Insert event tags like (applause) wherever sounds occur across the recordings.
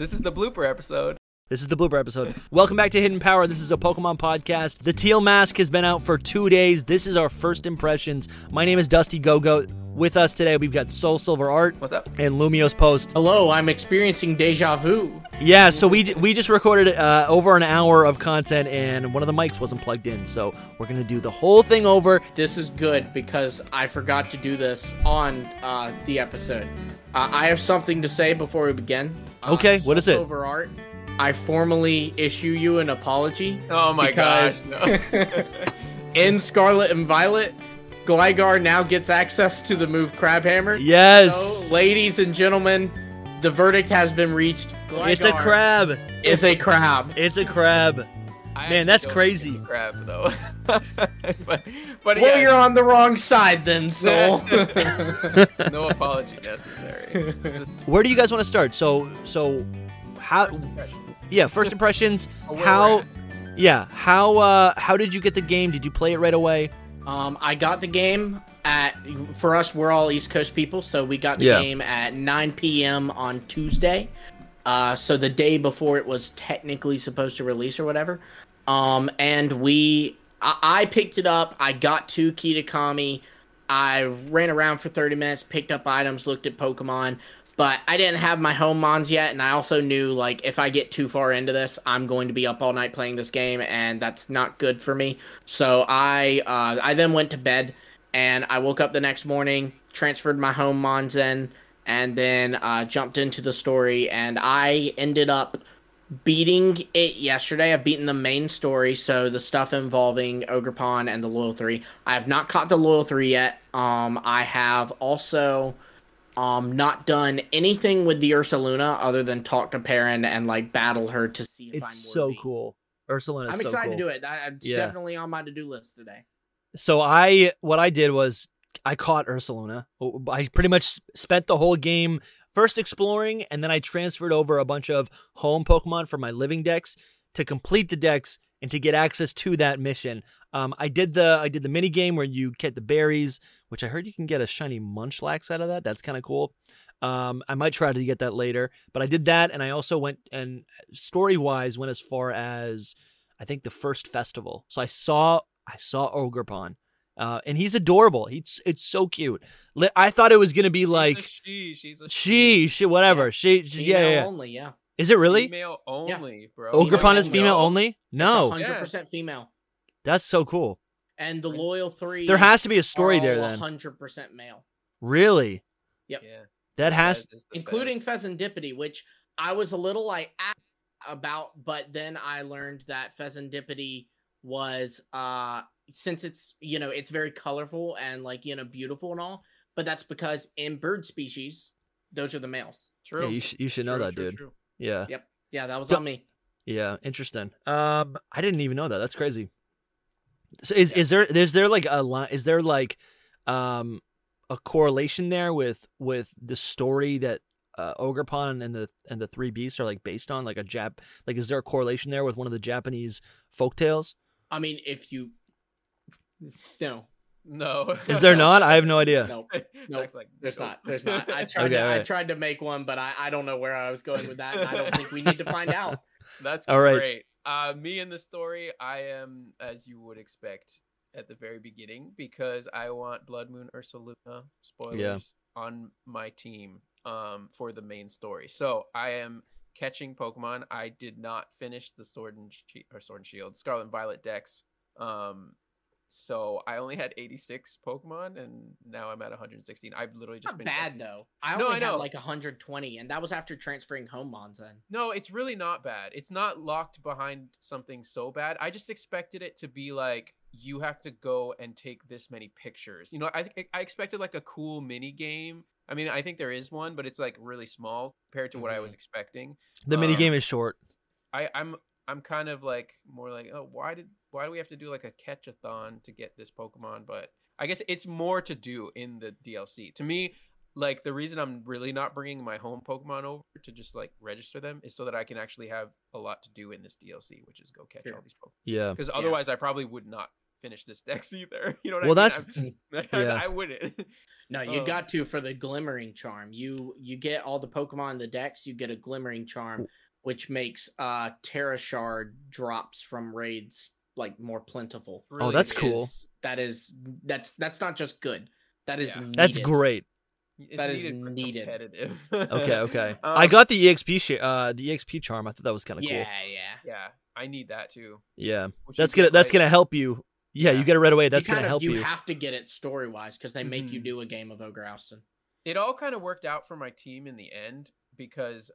This is the blooper episode. This is the blooper episode. Welcome back to Hidden Power. This is a Pokemon podcast. The Teal Mask has been out for two days. This is our first impressions. My name is Dusty Gogoat. With us today, we've got Soul Silver Art What's up? and Lumiose Post. Hello, I'm experiencing deja vu. Yeah, so we we just recorded uh, over an hour of content, and one of the mics wasn't plugged in. So we're gonna do the whole thing over. This is good because I forgot to do this on uh, the episode. Uh, I have something to say before we begin. Uh, Okay, what is it? Over art. I formally issue you an apology. Oh my because gosh. No. (laughs) in Scarlet and Violet, Gligar now gets access to the move Crabhammer. Yes, So, ladies and gentlemen, the verdict has been reached. Gligar it's a crab. It's a crab. It's a crab. I Man, that's crazy. think it's a Crab though. (laughs) but but Well, yeah, you're on the wrong side then, (laughs) Soul. no (laughs) apology necessary. Just- Where do you guys want to start? So so how? Yeah, first impressions. Oh, how? Yeah, how? uh How did you get the game? Did you play it right away? Um, I got the game at for us. We're all East Coast people, so we got the Yeah. game at 9 p.m. on Tuesday. Uh, so the day before it was technically supposed to release or whatever. Um, and we, I, I picked it up. I got to Kitakami. I ran around for 30 minutes, picked up items, looked at Pokemon, but I didn't have my home mons yet, and I also knew like if I get too far into this, I'm going to be up all night playing this game, and that's not good for me. So I uh, I then went to bed, and I woke up the next morning, transferred my home mons in, and then uh, jumped into the story, and I ended up beating it yesterday. I've beaten the main story, so the stuff involving Ogerpon and the Loyal Three. I have not caught the Loyal Three yet. Um, I have also um not done anything with the Ursaluna other than talk to Perrin and like battle her to see if It's I'm so worthy. cool. Ursula is I'm so excited cool. to do it. I, it's Yeah. definitely on my to-do list today. So I what I did was I caught Ursaluna. I pretty much spent the whole game first exploring and then I transferred over a bunch of home Pokemon from my living decks to complete the decks and to get access to that mission. Um, I did the I did the mini game where you get the berries, which I heard you can get a shiny Munchlax out of that. That's kind of cool. Um, I might try to get that later, but I did that, and I also went and story wise went as far as I think the first festival. So I saw I saw Ogerpon. Uh, and he's adorable. He's it's so cute. Li- I thought it was gonna be She's a like she, she's a she, she, whatever. She, she yeah, Female yeah. only, yeah. Is it really? Female only, bro. Ogerpon is female know. only? No, hundred Yeah. percent female. that's so cool. And the Loyal Three. There has to be a are story there then. Hundred percent male. Really? Yep. Yeah. That has. That is the including Fezandipiti, which I was a little like about, but then I learned that Fezandipiti was uh since it's you know it's very colorful and like you know beautiful and all, but that's because in bird species those are the males. True. Yeah, you, sh- you should know True, that, true, dude. true. Yeah. Yep. Yeah, that was Don't- on me. Yeah. Interesting. Um, I didn't even know that. That's crazy. So is is there is there like a line? Is there like um a correlation there with with the story that uh, Ogerpon and the and the three beasts are like based on? Like a Jap? Like is there a correlation there with one of the Japanese folktales? I mean, if you no, No. Is there (laughs) not? I have no idea. no, no. Nope. there's not. There's not. I (laughs) tried Okay, to I tried to make one, but I I don't know where I was going with that, and I don't think we need to find out. (laughs) That's All right. great. Uh, me in the story, I am as you would expect at the very beginning because I want Blood Moon Ursaluna spoilers on my team um, for the main story. So I am catching Pokemon. I did not finish the Sword and Shi or Sword and Shield, Scarlet and Violet decks. Um, so I only had 86 Pokemon, and now I'm at 116. I've literally just Not been bad catching- though. I No, only I know. had like 120, and that was after transferring home mons in. No, it's really not bad. It's not locked behind something so bad. I just expected it to be like you have to go and take this many pictures. You know, I I expected like a cool mini game. I mean, I think there is one, but it's like really small compared to what I was expecting. The mini Um, game is short. I I'm I'm kind of like more like, oh, why did why do we have to do like a catch-a-thon to get this Pokemon? But I guess it's more to do in the DLC. To me, like the reason I'm really not bringing my home Pokemon over to just like register them is so that I can actually have a lot to do in this DLC, which is go catch Sure. all these Pokemon. Yeah. Because otherwise, I probably would not finish this (laughs) dex either. (laughs) You know what Well, I mean? Well, that's- I'm just- (laughs) yeah. I wouldn't. No, you Oh. got to for the glimmering charm. You you get all the Pokemon in the decks, you get a glimmering charm, which makes uh Tera Shard drops from raids like more plentiful. Really that's good. cool. Is- that is that's that's not just good. That is Yeah. That's great. It's that is needed for needed. competitive. Okay, okay. I Um, got the exp sh- uh the exp charm. I thought that was kind of Yeah, cool. yeah. Yeah, yeah. I need that too. Yeah, Which that's gonna get, that's like- gonna help you. Yeah, you get it right away. That's gonna help you. you. have to get it story wise because they make you Mhm. do a game of Ogre Oustin. It all kind of worked out for my team in the end because,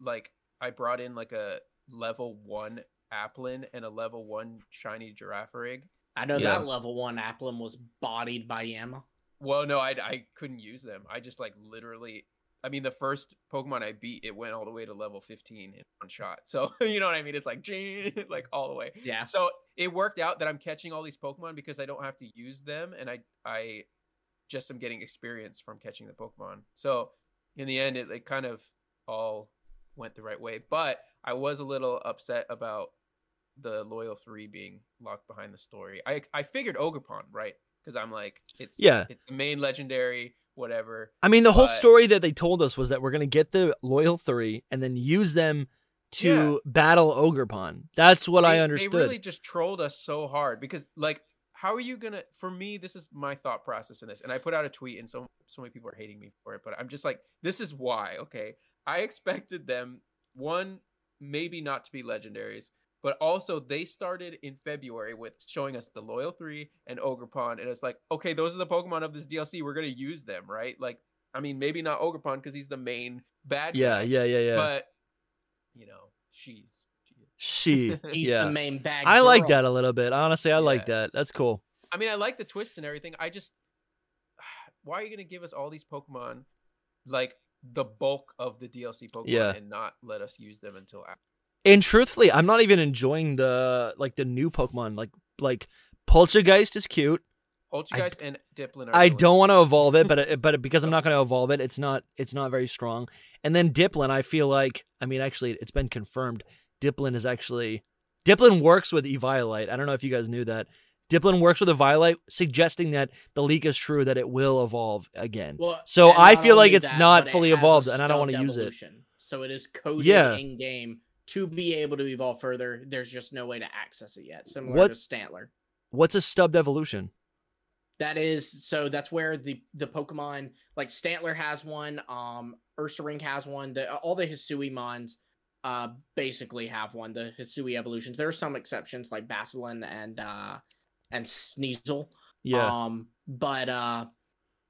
like, I brought in like a level one Applin and a level one shiny Girafarig. I know Yeah. that level one Applin was bodied by Yama. Well, no, I I couldn't use them. I just like literally. I mean, the first Pokemon I beat, it went all the way to level 15 in one shot. (laughs) So you know what I mean? It's like, (laughs) like all the way. Yeah. So it worked out that I'm catching all these Pokemon because I don't have to use them, and I I just am getting experience from catching the Pokemon. So in the end, it, it kind of all went the right way. But I was a little upset about the loyal three being locked behind the story. I I figured Ogerpon, right? Because I'm like, it's Yeah. it's the main legendary, whatever. I mean, the whole but- story that they told us was that we're gonna get the loyal three and then use them to Yeah. battle Ogerpon. That's what I They- understood. They really just trolled us so hard because, like, how are you gonna? For me, this is my thought process in this, and I put out a tweet, and so so many people are hating me for it, but I'm just like, this is why. Okay, I expected them one maybe not to be legendaries, but also they started in February with showing us the loyal three and Ogerpon, and it's like, okay, those are the Pokemon of this DLC. We're gonna use them, right? Like, I mean, maybe not Ogerpon because he's the main bad yeah, guy, yeah, yeah, yeah. but you know, she's. she, (laughs) He's yeah. the main bad. I like that a little bit. Honestly, I like that. That's cool. I mean, I like the twist and everything. I just, (sighs) why are you gonna give us all these Pokemon, like the bulk of the DLC Pokemon, Yeah. and not let us use them until after? And truthfully, I'm not even enjoying the like the new Pokemon. Like like Poltchageist is cute. Poltchageist and Dipplin are. I really- don't want to evolve it, but it- but (laughs) because I'm not going to evolve it, it's not it's not very strong. And then Dipplin, I feel like I mean actually it's been confirmed. Dipplin is actually Dipplin works with Eviolite. I don't know if you guys knew that. Dipplin works with a Eviolite, suggesting that the leak is true that it will evolve again. Well, So I feel like it's that, not it fully evolved, and I don't wanna use it. So it is coded Yeah. in game to be able to evolve further. There's just no way to access it yet. Similar What- to Stantler. What's a stubbed evolution? That is so. That's where the the Pokemon like Stantler has one. Um, Ursaring has one. The all the Hisui mons, uh, basically have one. The Hisui evolutions. There are some exceptions like Basculin and uh and Sneasel. Yeah. Um, but uh,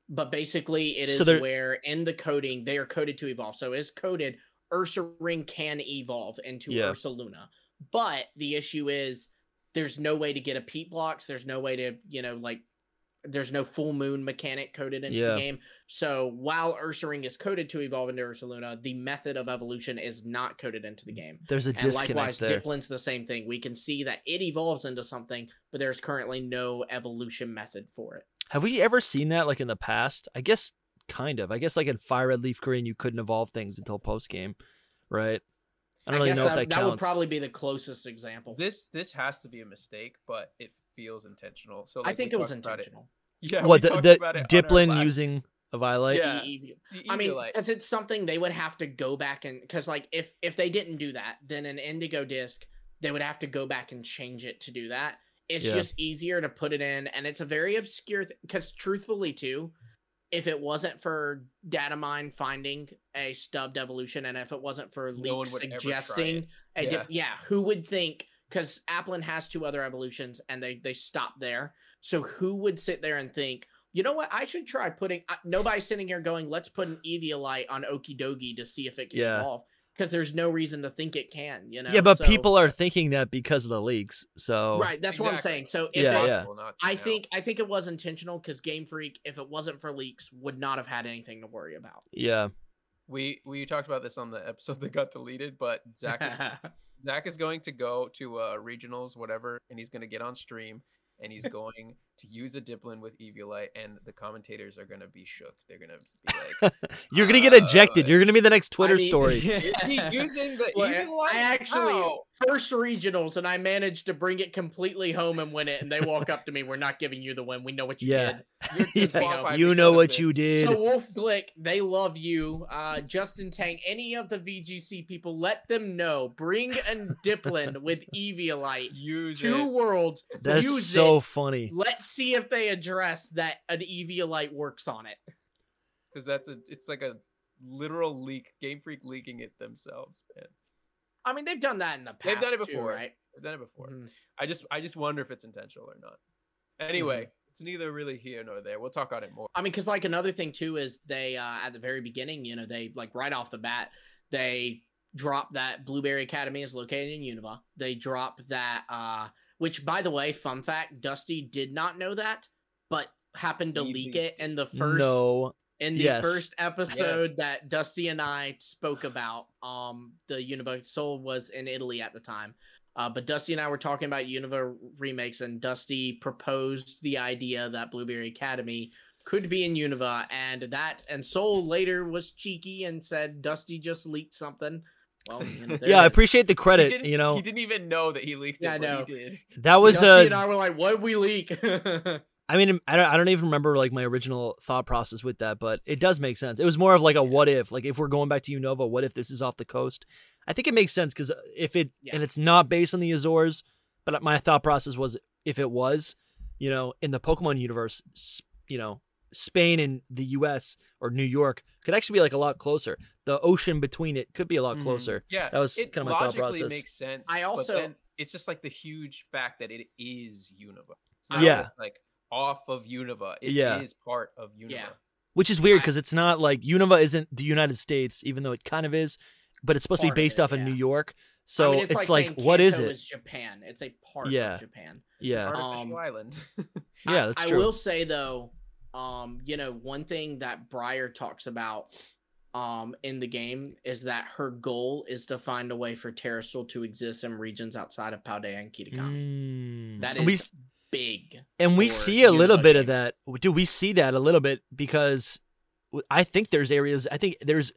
but basically, it is So where in the coding they are coded to evolve. So it's coded. Ursa Ring can evolve into Yeah. Ursaluna, but the issue is there's no way to get a peat blocks. There's no way to you know like there's no full moon mechanic coded into Yeah. the game. So while Ursaring is coded to evolve into Ursaluna, the method of evolution is not coded into the game. There's a And disconnect likewise, there. Dipplin's the same thing. We can see that it evolves into something, but there's currently no evolution method for it. Have we ever seen that like in the past? I guess kind of. I guess like in Fire Red Leaf Green, you couldn't evolve things until post game, right? I don't really guess know that, if that, counts. That would probably be the closest example. This this has to be a mistake, but it feels intentional. So I like, we think it was talked about intentional. Yeah, what the, talked the about it on our Dipplin using Eviolite? Yeah. The EV the I mean, because it's something they would have to go back and because like if if they didn't do that, then an Indigo disc they would have to go back and change it to do that. It's Yeah. just easier to put it in, and it's a very obscure. Because truthfully, too, if it wasn't for data mine finding a stubbed evolution, and if it wasn't for No one leaks would suggesting a Yeah. dip, yeah, who would think? Because Applin has two other evolutions, and they they stop there. So who would sit there and think? You know what? I should try putting. Uh, nobody's sitting here going, "Let's put an Eviolite on Okidogi to see if it can Yeah. evolve." Because there's no reason to think it can. You know. yeah, but So- people are thinking that because of the leaks. So right. That's what I'm saying. So if Yeah, it- yeah. possible not to I think I think it was intentional because Game Freak, if it wasn't for leaks, would not have had anything to worry about. yeah, we we talked about this on the episode (laughs) that got deleted, but Zach (laughs) Zach is going to go to uh regionals, whatever, and he's going to get on stream and he's going (laughs) to use a Dipplin with Eviolite, and the commentators are gonna be shook. They're gonna be (laughs) like, You're gonna get Uh, ejected. You're gonna be the next Twitter I mean- story. (laughs) "Is he using the (laughs) Look, Eviolite? I actually How?" first regionals and I managed to bring it completely home and win it. And they walk up to me, "We're not giving you the win. We know what you Yeah. did." You're Yeah, you know what this. you did. So Wolfe Glick, they love you. Uh, Justin Tang, any of the VGC people, let them know. Bring a Dipplin with Eviolite. Use Two it. worlds. That's use so it. funny. Let's see if they address that an Eviolite works on it. because that's a it's like a literal leak game freak leaking it themselves man I mean, they've done that in the past. They've done it too, before. right? i've done it before Mhm. i just i just wonder if it's intentional or not anyway it's neither really here nor there we'll talk on it more I mean, because like another thing too is they uh, at the very beginning, you know, they like right off the bat, they drop that Blueberry Academy is located in Unova. They drop that, uh, which by the way, fun fact, Dusty did not know that, but happened to leak it in the first No. in the Yes. first episode Yes. that Dusty and I spoke about. Um, the Unova Soul was in Italy at the time. Uh, but Dusty and I were talking about Unova remakes, and Dusty proposed the idea that Blueberry Academy could be in Unova, and that and Soul later was cheeky and said Dusty just leaked something. Well, you know, (laughs) there Yeah, I appreciate the credit. You know, he didn't even know that he leaked Yeah, I it but know. he did that was Dusty uh and I were like, "What did we leak?" (laughs) I mean, I don't, I don't even remember like my original thought process with that, but it does make sense. It was more of like a what if, like if we're going back to Unova, what if this is off the coast? I think it makes sense because if it Yeah. and it's not based on the Azores, but my thought process was if it was, you know, in the Pokemon universe, you know, Spain and the U.S. or New York could actually be like a lot closer. The ocean between it could be a lot Mhm. closer. yeah That was it kind of my thought logically process. makes sense I but also- then it's just like the huge fact that it is unova it's not Yeah. just like off of unova It is Yeah. part of unova Yeah. Which is weird because it's not like Unova isn't the United States, even though it kind of is, but it's supposed to Part be of based it, off of. New York. So I mean, it's, like, like, what is Kanto it? Is Japan? It's a part Yeah. of Japan. yeah, artificial Um, island (laughs) yeah, I- that's I true. will say though, um, you know, one thing that Briar talks about um in the game is that her goal is to find a way for Terastal to exist in regions outside of Paldea and Kitakami. Mm. That And we big. and we see a little Unova bit of that. Do we see that a little bit because I think there's areas. I think there's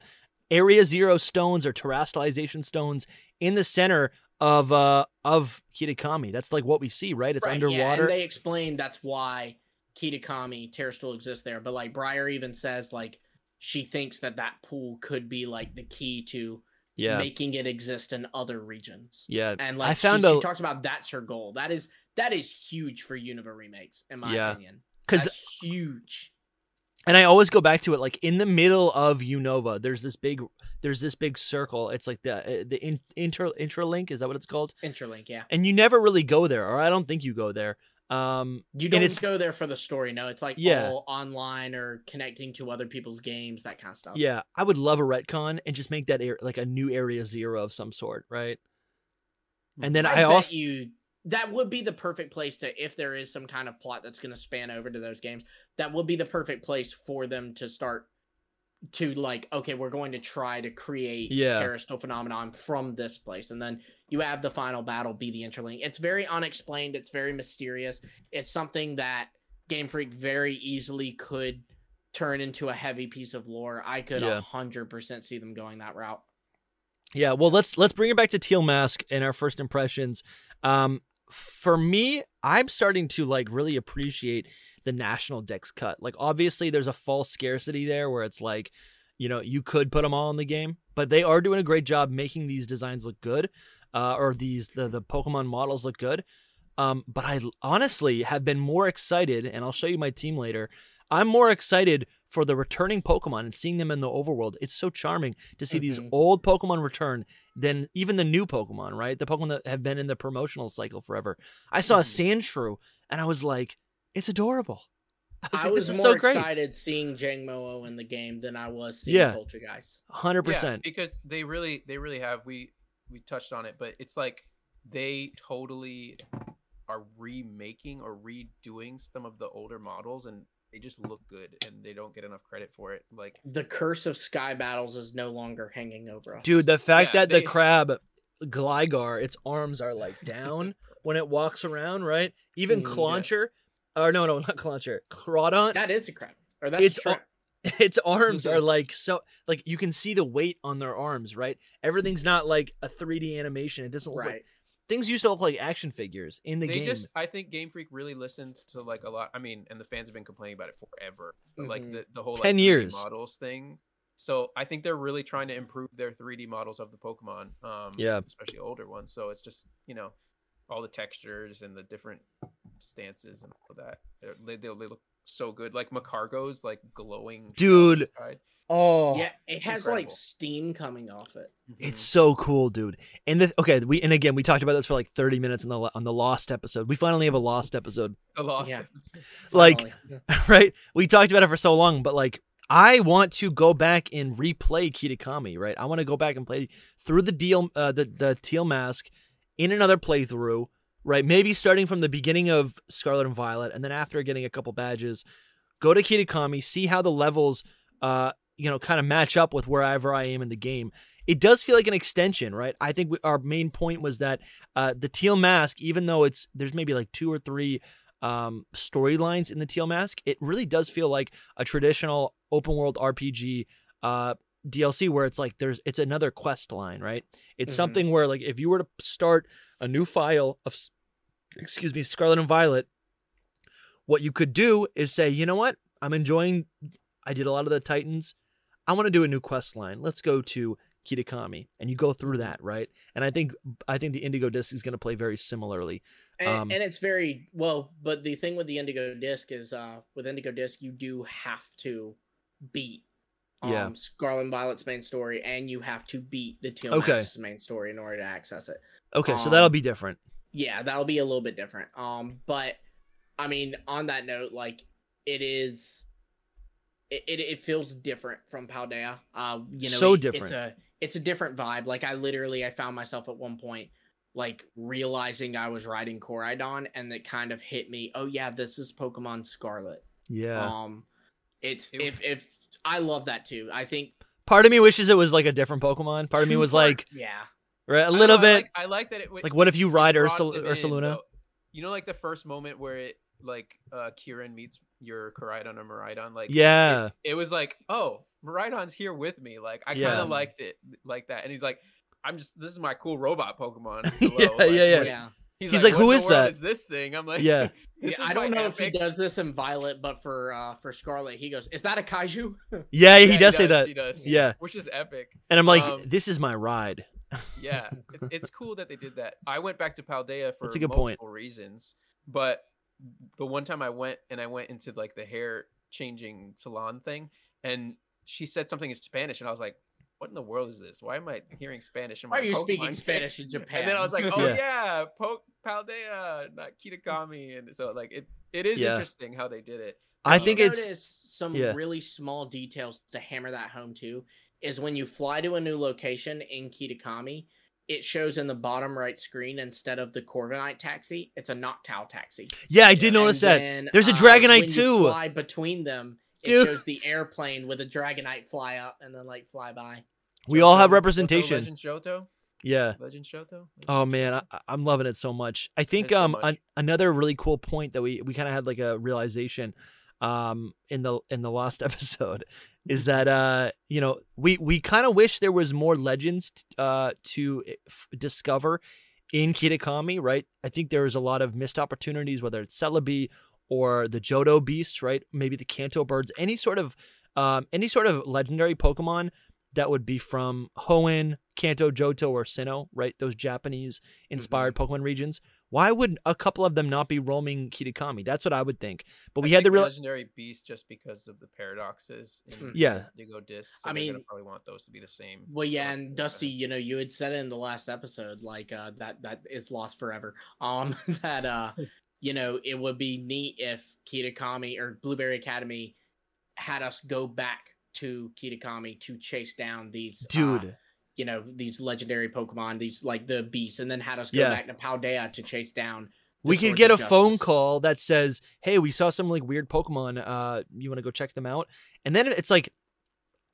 area zero stones or terrestrialization stones in the center of uh of Kitakami. That's like what we see, right? It's Right, Yeah, underwater. and they explain that's why Kitakami Terastal exists there. But like Briar even says like she thinks that that pool could be like the key to yeah, making it exist in other regions. yeah. And like I found she, a she talks about that's her goal. That is that is huge for Unova remakes, in my Yeah. opinion. because huge. and I always go back to it like in the middle of Unova, there's this big there's this big circle. It's like the uh, the in, inter Entralink is that what it's called? Interlink, yeah. And you never really go there, or I don't think you go there. Um, You don't go there for the story. No, it's like Yeah. all online or connecting to other people's games, that kind of stuff. yeah, I would love a retcon and just make that air, like a new area zero of some sort, right? And then I, bet also you that would be the perfect place to if there is some kind of plot that's going to span over to those games. That would be the perfect place for them to start to like. Okay, we're going to try to create Yeah. terrestrial phenomenon from this place, and then you have the final battle be the interlink. It's very unexplained. It's very mysterious. It's something that Game Freak very easily could turn into a heavy piece of lore. I could a Yeah. hundred percent see them going that route. Yeah, well, let's let's bring it back to Teal Mask and our first impressions. Um, for me, I'm starting to like really appreciate the national dex cut. Like, obviously, there's a false scarcity there where it's like, you know, you could put them all in the game, but they are doing a great job making these designs look good, uh, or these the the Pokemon models look good. Um, but I honestly have been more excited, and I'll show you my team later. I'm more excited for the returning Pokemon and seeing them in the overworld. It's so charming to see these Mhm. old Pokemon return than even the new Pokemon, right? The Pokemon that have been in the promotional cycle forever. I saw a Mhm. Sandshrew and I was like, it's adorable. (laughs) I was, I like, was is more so excited seeing Jangmo-o in the game than I was seeing Yeah. Poltchageist. 100%. Because they really they really have we we touched on it, but it's like they totally are remaking or redoing some of the older models and they just look good and they don't get enough credit for it. Like The curse of Sky Battles is no longer hanging over us. Dude, the fact Yeah, that they- the crab Gligar, its arms are like down (laughs) when it walks around, right? Even Mm, yeah. Clauncher, or no, no, not Clauncher. Crawdaunt. That is a crab. Or that's It's tra- (laughs) its arms are (laughs) like so like you can see the weight on their arms, right? Everything's not like a 3D animation. It doesn't look right. like things used to look like action figures in the game. they game. just I think Game Freak really listened to like a lot I mean and the fans have been complaining about it forever. but, Like the, the whole 10 like, 3D years. models thing. So I think they're really trying to improve their 3D models of the Pokemon. Um Yeah. especially older ones. So it's just, you know, all the textures and the different stances and all that. They're, they they they look so good. Like Magcargo's like glowing Dude. inside. oh, Yeah, it has incredible. like steam coming off it. It's so cool, dude. And the okay, we and again we talked about this for like 30 minutes on the on the Lost episode. We finally have a Lost episode, the lost Yeah. episode. (laughs) Like- Finally. (laughs) right? We talked about it for so long, but like I want to go back and replay Kitakami, right? I want to go back and play through the deal uh, the the teal mask in another playthrough, right? Maybe starting from the beginning of Scarlet and Violet and then after getting a couple badges, go to Kitakami, see how the levels uh you know kind of match up with wherever I am in the game. It does feel like an extension, right? I think we, our main point was that uh, the teal mask, even though it's there's maybe like two or three um, storylines in the teal mask, it really does feel like a traditional open world RPG uh, DLC where it's like there's it's another quest line, right? It's Mhm. something where like if you were to start a new file of excuse me, Scarlet and Violet, what you could do is say, you know what? I'm enjoying I did a lot of the Titans. I want to do a new quest line. Let's go to Kitakami. And you go through that, right? And I think I think the Indigo Disc is going to play very similarly. And, Um, and it's very well, but the thing with the Indigo Disc is, uh, with Indigo Disc, you do have to beat, um, Yeah. Scarlet and Violet's main story, and you have to beat the Teal Okay. Max's main story in order to access it. Okay, so Um, that'll be different. Yeah, that'll be a little bit different. Um, but I mean, on that note, like it is, it it, it feels different from Paldea. Uh, you know, So it- different. It's a it's a different vibe. Like I literally, I found myself at one point like realizing I was riding Koraidon, and it kind of hit me. Oh yeah, this is Pokemon Scarlet. Yeah. Um, it's It- if if I love that too. I think Part of me wishes it was like a different Pokemon. Part of me was like yeah, right, a I don't little know, I bit like, I like that it went- like what if you ride brought Ursula them in, Ursaluna? You know, like the first moment where it like uh Kieran meets your Koraidon or Miraidon, like Yeah. it was like, oh, Miraidon's here with me. Like I kind Yeah. of liked it like that, and he's like, I'm just this is my cool robot Pokemon. (laughs) Yeah, Like, yeah, yeah. yeah. He's, like, what "Who in is the world that?" Is this thing? I'm like, Yeah. (laughs) Yeah, I don't my know if he does this in Violet, but for uh for Scarlet, he goes, "Is that a kaiju?" (laughs) Yeah, he Yeah, does say that. He does. Yeah. which is epic. And I'm like, Um, this is my ride. (laughs) yeah it's, it's cool that they did that i went back to paldea for That's a good multiple point. reasons but the one time i went and i went into like the hair changing salon thing and she said something in spanish and i was like what in the world is this why am i hearing spanish in Why are you Pokemon speaking game?" Spanish in Japan? (laughs) and then i was like (laughs) oh Yeah. yeah, Poke paldea not kitakami and so like it it is Yeah. interesting how they did it I You think it's some yeah. really small details to hammer that home too. Is when you fly to a new location in Kitakami, it shows in the bottom right screen instead of the Corviknight taxi, it's a Noctowl taxi. yeah, I did notice that. And then, There's a uh, Dragonite when too. Fly between them, it Dude. shows the airplane with a Dragonite fly up and then like fly by. We all have Johto- Johto representation. legend shoto Yeah. legend shoto Oh man, I, I'm loving it so much. I think so um an, another really cool point that we we kind of had like a realization um in the in the last (laughs) episode is that uh you know we we kind of wish there was more legends t- uh to f- discover in Kitakami, right? I think there was a lot of missed opportunities whether it's Celebi or the Johto beasts, right? Maybe the Kanto birds, any sort of um any sort of legendary Pokemon that would be from Hoenn, Kanto, Johto, or Sinnoh, right? Those Japanese inspired Pokemon regions. Why would a couple of them not be roaming Kitakami? That's what I would think. But we I had the real. legendary beast just because of the paradoxes in Hmm. Yeah. Indigo discs. I I mean, mean- probably want those to be the same. Well, yeah, and Dusty, you know, you had said it in the last episode, like uh, that that is lost forever. Um, (laughs) that uh, you know, it would be neat if Kitakami or Blueberry Academy had us go back to Kitakami to chase down these uh, Dude, you know, these legendary Pokemon, these like the beasts, and then had us go Yeah. back to Paldea to chase down. the we could get a of phone call that says, "Hey, we saw some like weird Pokemon. Uh, you want to go check them out?" And then it's like,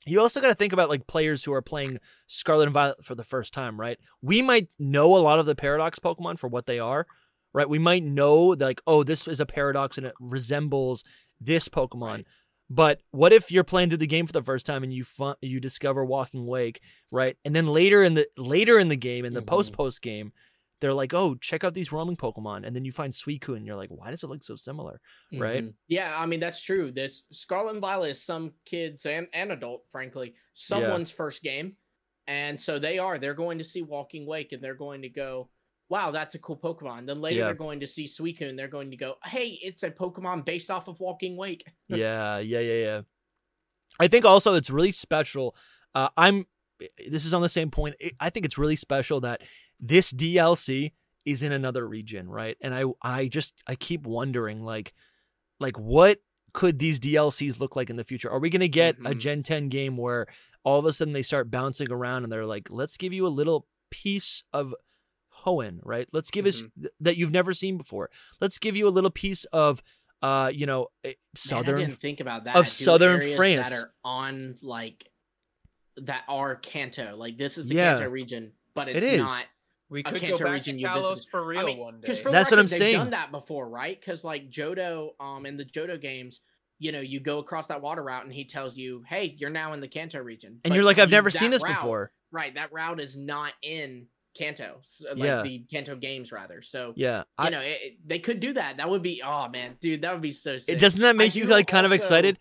you also got to think about like players who are playing Scarlet and Violet for the first time, right? We might know a lot of the Paradox Pokemon for what they are, right? We might know that like, oh, this is a paradox and it resembles this Pokemon. Right. But what if you're playing through the game for the first time and you you discover Walking Wake, right? And then later in the later in the game, in the Mhm. post post game, they're like, "Oh, check out these roaming Pokemon," and then you find Suicune, and you're like, "Why does it look so similar?" Right? Mhm. Yeah, I mean that's true. This Scarlet and Violet is some kids and, an adult, frankly, someone's first game. And so they are. They're going to see Walking Wake and they're going to go, Wow, that's a cool Pokemon. Then later Yeah. they're going to see Suicune. They're going to go, Hey, it's a Pokemon based off of Walking Wake. (laughs) yeah, yeah, yeah, yeah. I think also it's really special. Uh, I'm. This is on the same point. I- I think it's really special that this DLC is in another region, right? And I, I just, I keep wondering, like, like what could these DLCs look like in the future? Are we gonna get a Mhm. Gen 10 game where all of a sudden they start bouncing around and they're like, let's give you a little piece of Hoenn, right? Let's give us th- that you've never seen before. Let's give you a little piece of, uh, you know, eh, Man, southern I didn't think about that. of dude. southern France. that are on like that are Kanto. Like this is the Yeah. Kanto region, but It it's is. not. We A could go back region to you Kalos visited. for real I mean, one day. because for That's the what I'm they've saying. done that before, right? Because like Johto, um, in the Johto games, you know, you go across that water route and he tells you, "Hey, you're now in the Kanto region," and But you're like, I've you- never seen this route- before. Right, that route is not in Kanto, like Yeah. the Kanto games rather. So Yeah, you I, know, it, it- they could do that. That would be, oh man, dude, that would be so sick. it doesn't that make I you like kind of excited?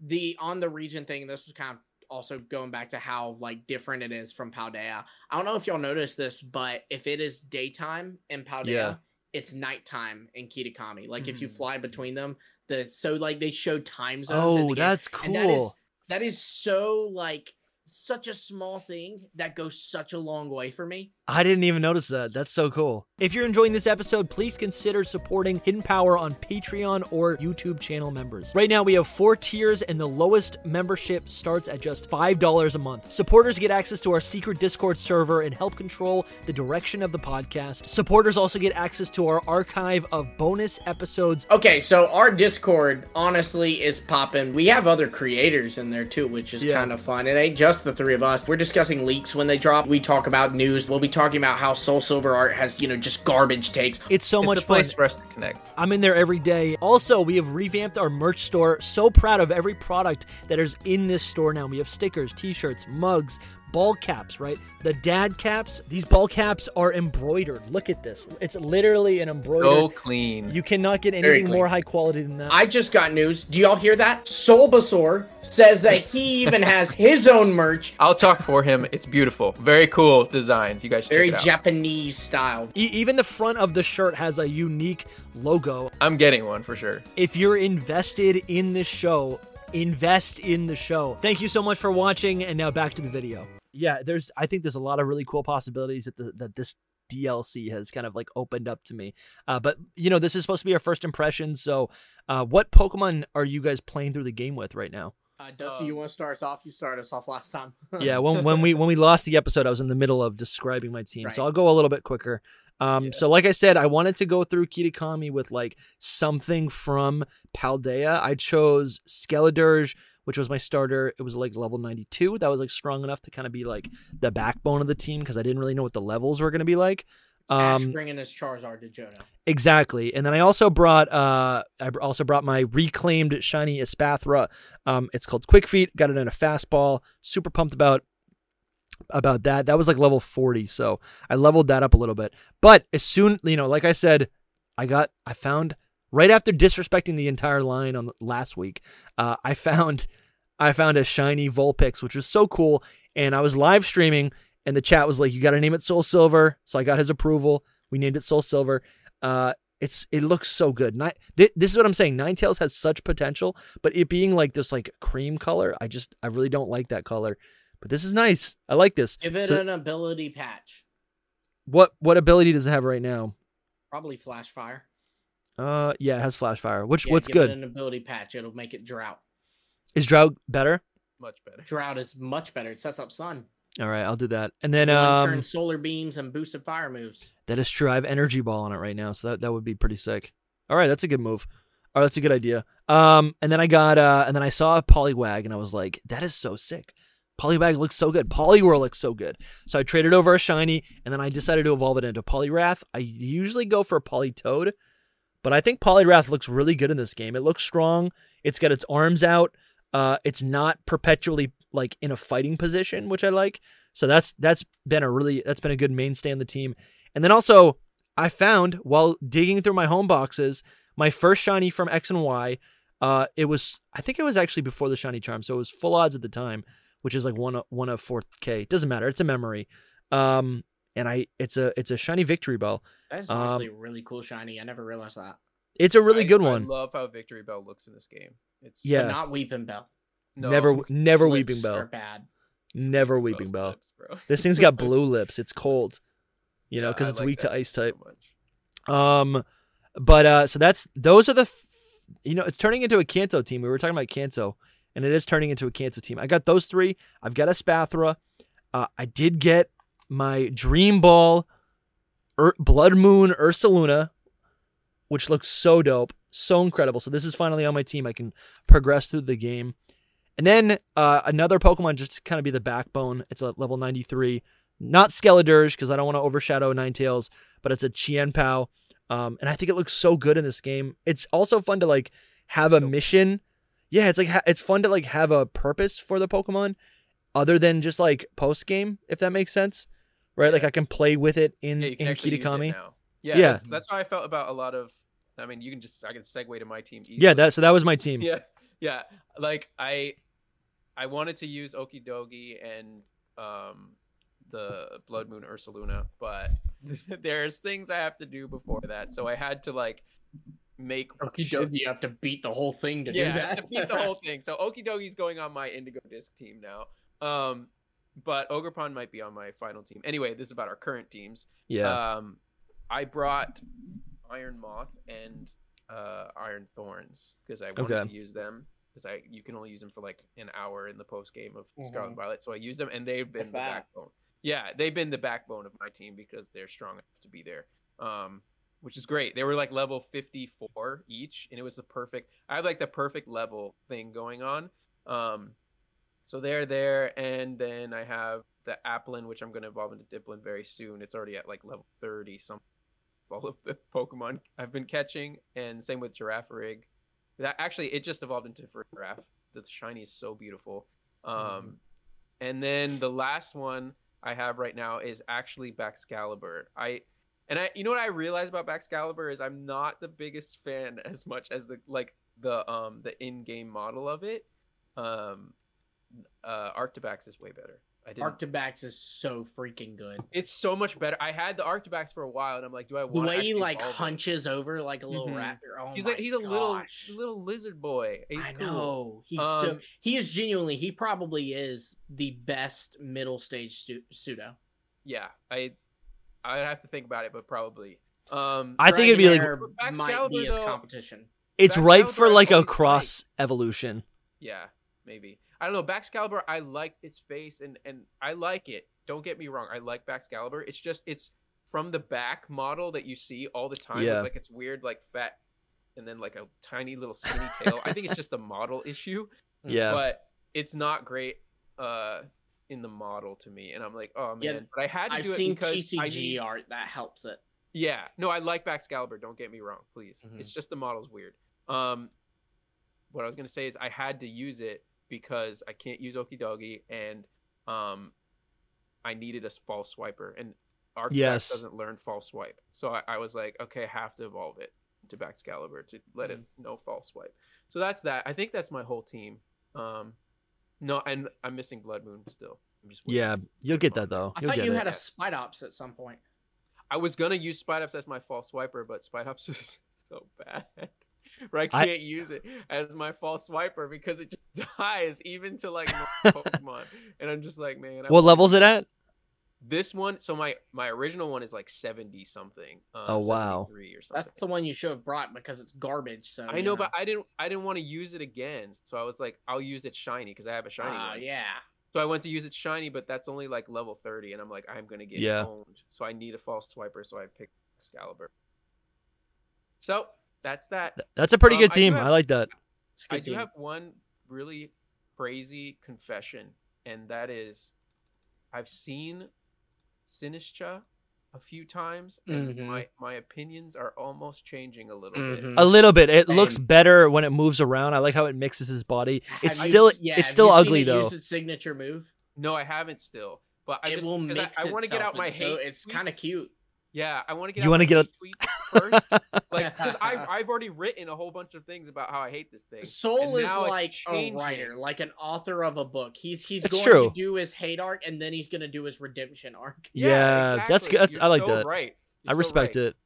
the on the region thing this was kind of also going back to how like different it is from Paldea. I don't know if y'all noticed this, but if it is daytime in Paldea, Yeah. it's nighttime in Kitakami. Like if you Mm. fly between them, the so like they show time zones. Oh, that's and that is cool. that is so like such a small thing that goes such a long way for me. I didn't even notice that. That's so cool. If you're enjoying this episode, please consider supporting Hidden Power on Patreon or YouTube channel members. Right now, we have four tiers, and the lowest membership starts at just $5 a month. Supporters get access to our secret Discord server and help control the direction of the podcast. Supporters also get access to our archive of bonus episodes. Okay, so our Discord honestly is popping. We have other creators in there too, which is Yeah. kind of fun. It ain't just the three of us. We're discussing leaks when they drop. We talk about news. We'll be talking about how Soul Silver Art has, you know, just garbage takes. It's so it's much a place fun. for us to connect. I'm in there every day. Also, we have revamped our merch store. So proud of every product that is in this store now. We have stickers, t-shirts, mugs, ball caps, right? The dad caps. These ball caps are embroidered. Look at this. It's literally an embroidered. So clean. you cannot get anything more high quality than that. I just got news. Do y'all hear that? Soulbasaur says that he (laughs) even has his own merch, I'll talk for him. It's beautiful. Very cool designs. You guys should very check it out. Japanese style. E- even the front of the shirt has a unique logo. I'm getting one for sure. If you're invested in this show, invest in the show. Thank you so much for watching and now back to the video. Yeah, there's I think there's a lot of really cool possibilities that the, that this DLC has kind of like opened up to me. Uh, but you know, this is supposed to be our first impression, so uh, what Pokemon are you guys playing through the game with right now? Uh, Dusty, Um, you want to start us off? You started us off last time. (laughs) yeah, when when (laughs) we when we lost the episode, I was in the middle of describing my team, so I'll go a little bit quicker. Um, Yeah. so like I said, I wanted to go through Kitakami with like something from Paldea. I chose Skeledirge, which was my starter. It was like level 92. That was like strong enough to kind of be like the backbone of the team because I didn't really know what the levels were going to be like. Ash Um, bringing his Charizard to Johto. Exactly. And then I also brought uh I also brought my reclaimed shiny Espathra. Um it's called Quick Feet. Got it in a fastball. Super pumped about about that. That was like level 40, so I leveled that up a little bit. But as soon, you know, like I said, I got I found right after disrespecting the entire line on last week, uh I found I found a shiny Vulpix, which was so cool, and I was live streaming and the chat was like, "You got to name it Soul Silver." So I got his approval. We named it Soul Silver. Uh, it's it looks so good. Ni- thi- this is what I'm saying. Ninetales has such potential, but it being like this like cream color, I just I really don't like that color. But this is nice. I like this. Give it So- an ability patch. What what ability does it have right now? Probably Flash Fire. Uh, yeah, it has Flash Fire. Which Yeah, what's give good? It an ability patch. It'll make it Drought. Is Drought better? Much better. Drought is much better. It sets up Sun. All right, I'll do that. And then um, turn solar beams and boosted fire moves. That is true. I have energy ball on it right now, so that, that would be pretty sick. All right, that's a good move. All right, that's a good idea. Um, and then I got uh, and then I saw a Poliwag, and I was like, that is so sick. Poliwag looks so good. Poliwhirl looks so good. So I traded over a shiny, and then I decided to evolve it into Poliwrath. I usually go for a Politoed, but I think Poliwrath looks really good in this game. It looks strong. It's got its arms out. Uh, it's not perpetually like in a fighting position, which I like. So that's that's been a really that's been a good mainstay on the team. And then also I found while digging through my home boxes, my first shiny from X and Y. Uh, it was I think it was actually before the shiny charm, so it was full odds at the time, which is like one one of fourth K. Doesn't matter. It's a memory. Um, and I it's a it's a shiny Victreebel. That's Um, honestly really cool shiny. I never realized that. It's a really I- good I one. love how Victreebel looks in this game. It's Yeah. Not Weepinbell. No, never never Weepinbell. Bad. Never Weepinbell. lips. (laughs) This thing's got blue lips. It's cold. You know, because it's like weak to ice type. much. Um, but uh, so that's those are the, f- you know, it's turning into a Kanto team. We were talking about Kanto, and it is turning into a Kanto team. I got those three. I've got Espathra. Uh, I did get my Dream Ball, Ur- Blood Moon Ursaluna, which looks so dope, so incredible. So this is finally on my team. I can progress through the game. And then uh, another Pokemon just to kind of be the backbone. It's a level 93. Not Skeledirge because I don't want to overshadow Ninetales, but it's a Chien-Pao. Um, and I think it looks so good in this game. It's also fun to like have a So- mission. Yeah, it's like ha- it's fun to like have a purpose for the Pokemon other than just like post game, if that makes sense. Right? Like I can play with it in Yeah, in Kitakami. Yeah, Yeah. That's, that's how I felt about a lot of. I mean, you can just I can segue to my team. Yeah, easily. that so that was my team. yeah yeah like i i wanted to use okidogi and um the blood moon ursaluna but (laughs) there's things i have to do before that so i had to like make shift- Okidogi, you have to beat the whole thing to yeah do I have that. to beat the whole thing so okidogi's going on my indigo disc team now um but Ogerpon might be on my final team anyway this is about our current teams Yeah. um, I brought Iron Moth and uh, Iron Thorns because I wanted Okay. to use them because I you can only use them for like an hour in the post game of Mhm. Scarlet and Violet. So I use them and they've been What's the that? backbone. Yeah, they've been the backbone of my team because they're strong enough to be there. Um, which is great. They were like level 54 each, and it was the perfect. I have like the perfect level thing going on. Um, so they're there, and then I have the Applin, which I'm going to evolve into Dipplin very soon. It's already at like level 30 some all of the Pokemon I've been catching, and same with Girafarig. That actually it just evolved into Giraffe. The shiny is so beautiful. Um, and then the last one I have right now is actually Baxcalibur. I and I you know what I realized about Baxcalibur is I'm not the biggest fan (laughs) as much as the like the um the in-game model of it. Um uh Arctibax is way better. I didn't Arctibax is so freaking good. it's so much better. I had the Arctibax for a while and I'm like, do I The want way he like hunches over like a little Mhm. raptor. Oh He's my like he's a little little lizard boy. He's I cool. know. He's so Um, he is genuinely he probably is the best middle stage stu- pseudo. Yeah, I I would have to think about it, but probably. Um I think it'd be like Dragonair But might be his though- competition. it's ripe for like a always cross evolution. Yeah, maybe. I don't know. Baxcalibur, I like its face and and I like it. Don't get me wrong. I like Baxcalibur. It's just it's from the back model that you see all the time. with, Yeah. like it's weird, like fat, and then like a tiny little skinny tail. I think it's just a model issue, (laughs) Yeah. but it's not great uh in the model to me. And I'm like, oh man. Yeah, but I had to I've do seen it because I TCG need- art that helps it. yeah, no, I like Baxcalibur. Don't get me wrong, please. Mhm. It's just the model's weird. Um, what I was gonna say is I had to use it because I can't use Okidogi, and um, I needed a false swiper, and Arctibax Yes. doesn't learn false swipe. So I, I was like, okay, I have to evolve it to Baxcalibur to let it know false swipe. So that's that. I think that's my whole team. Um, no, and I'm missing Blood Moon still. I'm just. Yeah, you'll get that though. I You'll thought get you it. had a Spidops at some point. I was gonna use Spidops as my false swiper, but Spidops (laughs) is so bad. Right, I I- can't use it as my false swiper because it just (laughs) dies even to like (laughs) Pokemon, and I'm just like, man. I What want- level's it at? This one, so my my original one is like seventy something. Um, Oh, wow. 73 or something. That's the one you should have brought because it's garbage. So I you know, but I didn't I didn't want to use it again, so I was like, I'll use it shiny because I have a shiny Ah, one. yeah. So I went to use it shiny, but that's only like level 30, and I'm like, I'm gonna get Yeah. owned. So I need a false swiper, so I picked Baxcalibur. So that's that. That's a pretty Um, good I team. have- I like that. It's a I do team. have one really crazy confession, and that is I've seen Sinistcha a few times, and Mhm. my my opinions are almost changing a little Mhm. bit. A little bit. It looks better when it moves around. I like how it mixes his body. It's still s- yeah, it's have still you seen ugly it though. Use its signature move. No, I haven't still, but I it just will 'cause mix. I, I want to get out my and hate. so It's kind of cute. Yeah, I want to get. You want wanna get a tweet first, (laughs) like because (laughs) I've I've already written a whole bunch of things about how I hate this thing. Soul is like a changing. writer, like an author of a book. He's he's It's going true. to do his hate arc, and then he's going to do his redemption arc. (laughs) Yeah, that's exactly. good. That's You're I like so that. Right. I respect it.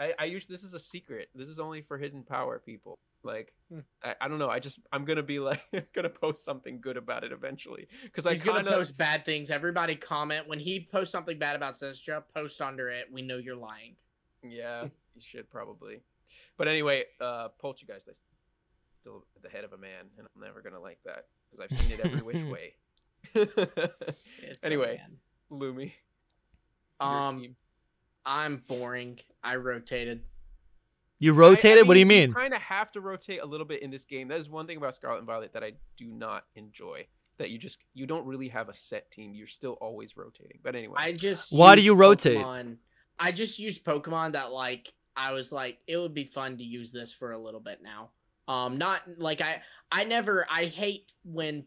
I, I use this is a secret. This is only for hidden power people. Like Hmm. I, I don't know. I just I'm gonna be like (laughs) gonna post something good about it eventually because I He's gonna of post bad things. Everybody comment when he posts something bad about Sinistcha. Post under it. We know you're lying. yeah you should probably. But anyway, uh, Poltchageist. I still at the head of a man, and I'm never gonna like that because I've seen it every which (laughs) way. (laughs) Anyway. Lumi. um, team. I'm boring. I rotated. You rotated? what do you mean? You kind of have to rotate a little bit in this game. That is one thing about Scarlet and Violet that I do not enjoy. That you just you don't really have a set team. You're still always rotating. But anyway, I just Why do you rotate? Pokemon- I just used Pokemon that like I was like it would be fun to use this for a little bit now. Um, not like I I never I hate when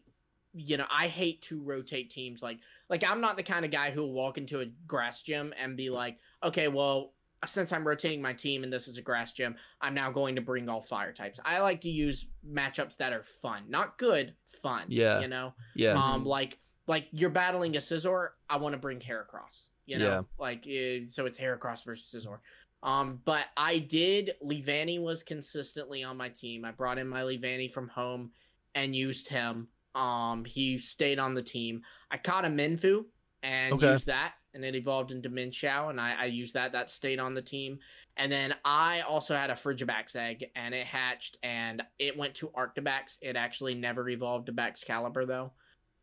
you know I hate to rotate teams like like I'm not the kind of guy who will walk into a grass gym and be like okay well since I'm rotating my team and this is a grass gym I'm now going to bring all fire types. I like to use matchups that are fun, not good, fun. Yeah. you know Yeah. um like like you're battling a Scizor i want to bring heracross you know Yeah. like uh, so it's heracross versus Scizor um but i did Leavanny was consistently on my team i brought in my Leavanny from home and used him um he stayed on the team i caught a Mienfoo and Okay. used that and it evolved into Mienshao, and I, I used that. That stayed on the team. And then I also had a Frigibax egg, and it hatched, and it went to Arctibax. It actually never evolved to Baxcalibur, though.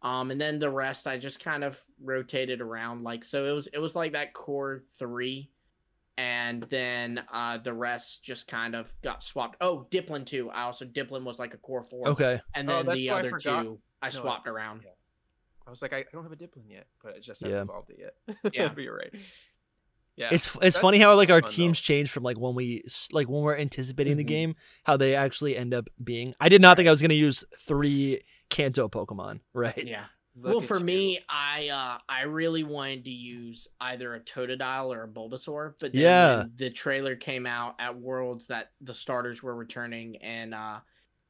Um, and then the rest I just kind of rotated around, like so. It was it was like that core three, and then uh the rest just kind of got swapped. Oh, Dipplin too. I also Dipplin was like a core four. Okay. And Oh, then that's the other two I No, swapped around. yeah. I was like, I, I don't have a Dipplin yet, but I just Yeah. haven't evolved it yet. (laughs) Yeah. but you're right. Yeah, It's it's that's funny how like our fun, though. teams change from like when we like when we're anticipating the Mhm. game, how they actually end up being. I did not think I was gonna use three Kanto Pokemon. (laughs) Right. Yeah. Look well, for you. me, I uh I really wanted to use either a Totodile or a Bulbasaur, but then Yeah. when the trailer came out at Worlds that the starters were returning and uh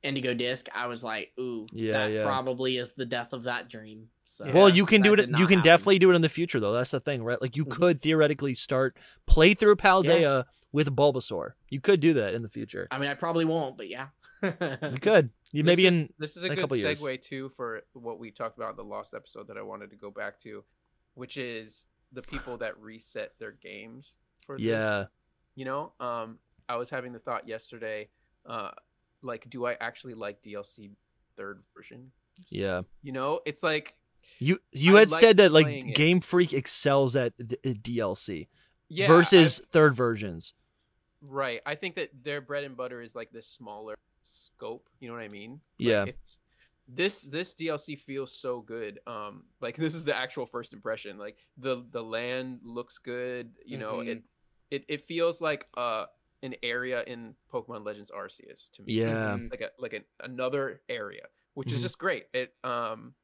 Indigo Disc, I was like, ooh, Yeah, that yeah. probably is the death of that dream. So Well, you can do it. You can happen. definitely do it in the future, though. That's the thing, right? Like you Mhm. could theoretically start play through Paldea with Bulbasaur. You could do that in the future. I mean, I probably won't, but yeah. You (laughs) could. You This maybe is, in this is a a good couple years. segue too for what we talked about in the lost episode that I wanted to go back to, which is the people that reset their games for this. yeah, You know, um, I was having the thought yesterday, uh, like, do I actually like DLC third version? yeah. You know, it's like You you I had like said that like playing it. Game Freak excels at the, uh, DLC yeah, versus I- third versions. right. I think that their bread and butter is like this smaller scope. You know what I mean? Like, Yeah. It's this this DLC feels so good. Um, like (laughs) this is the actual first impression. Like the the land looks good. You know, Mhm. it it it feels like uh an area in Pokemon Legends Arceus to me. Yeah. Mhm. Like a like an, another area, which Mhm. is just great. It um,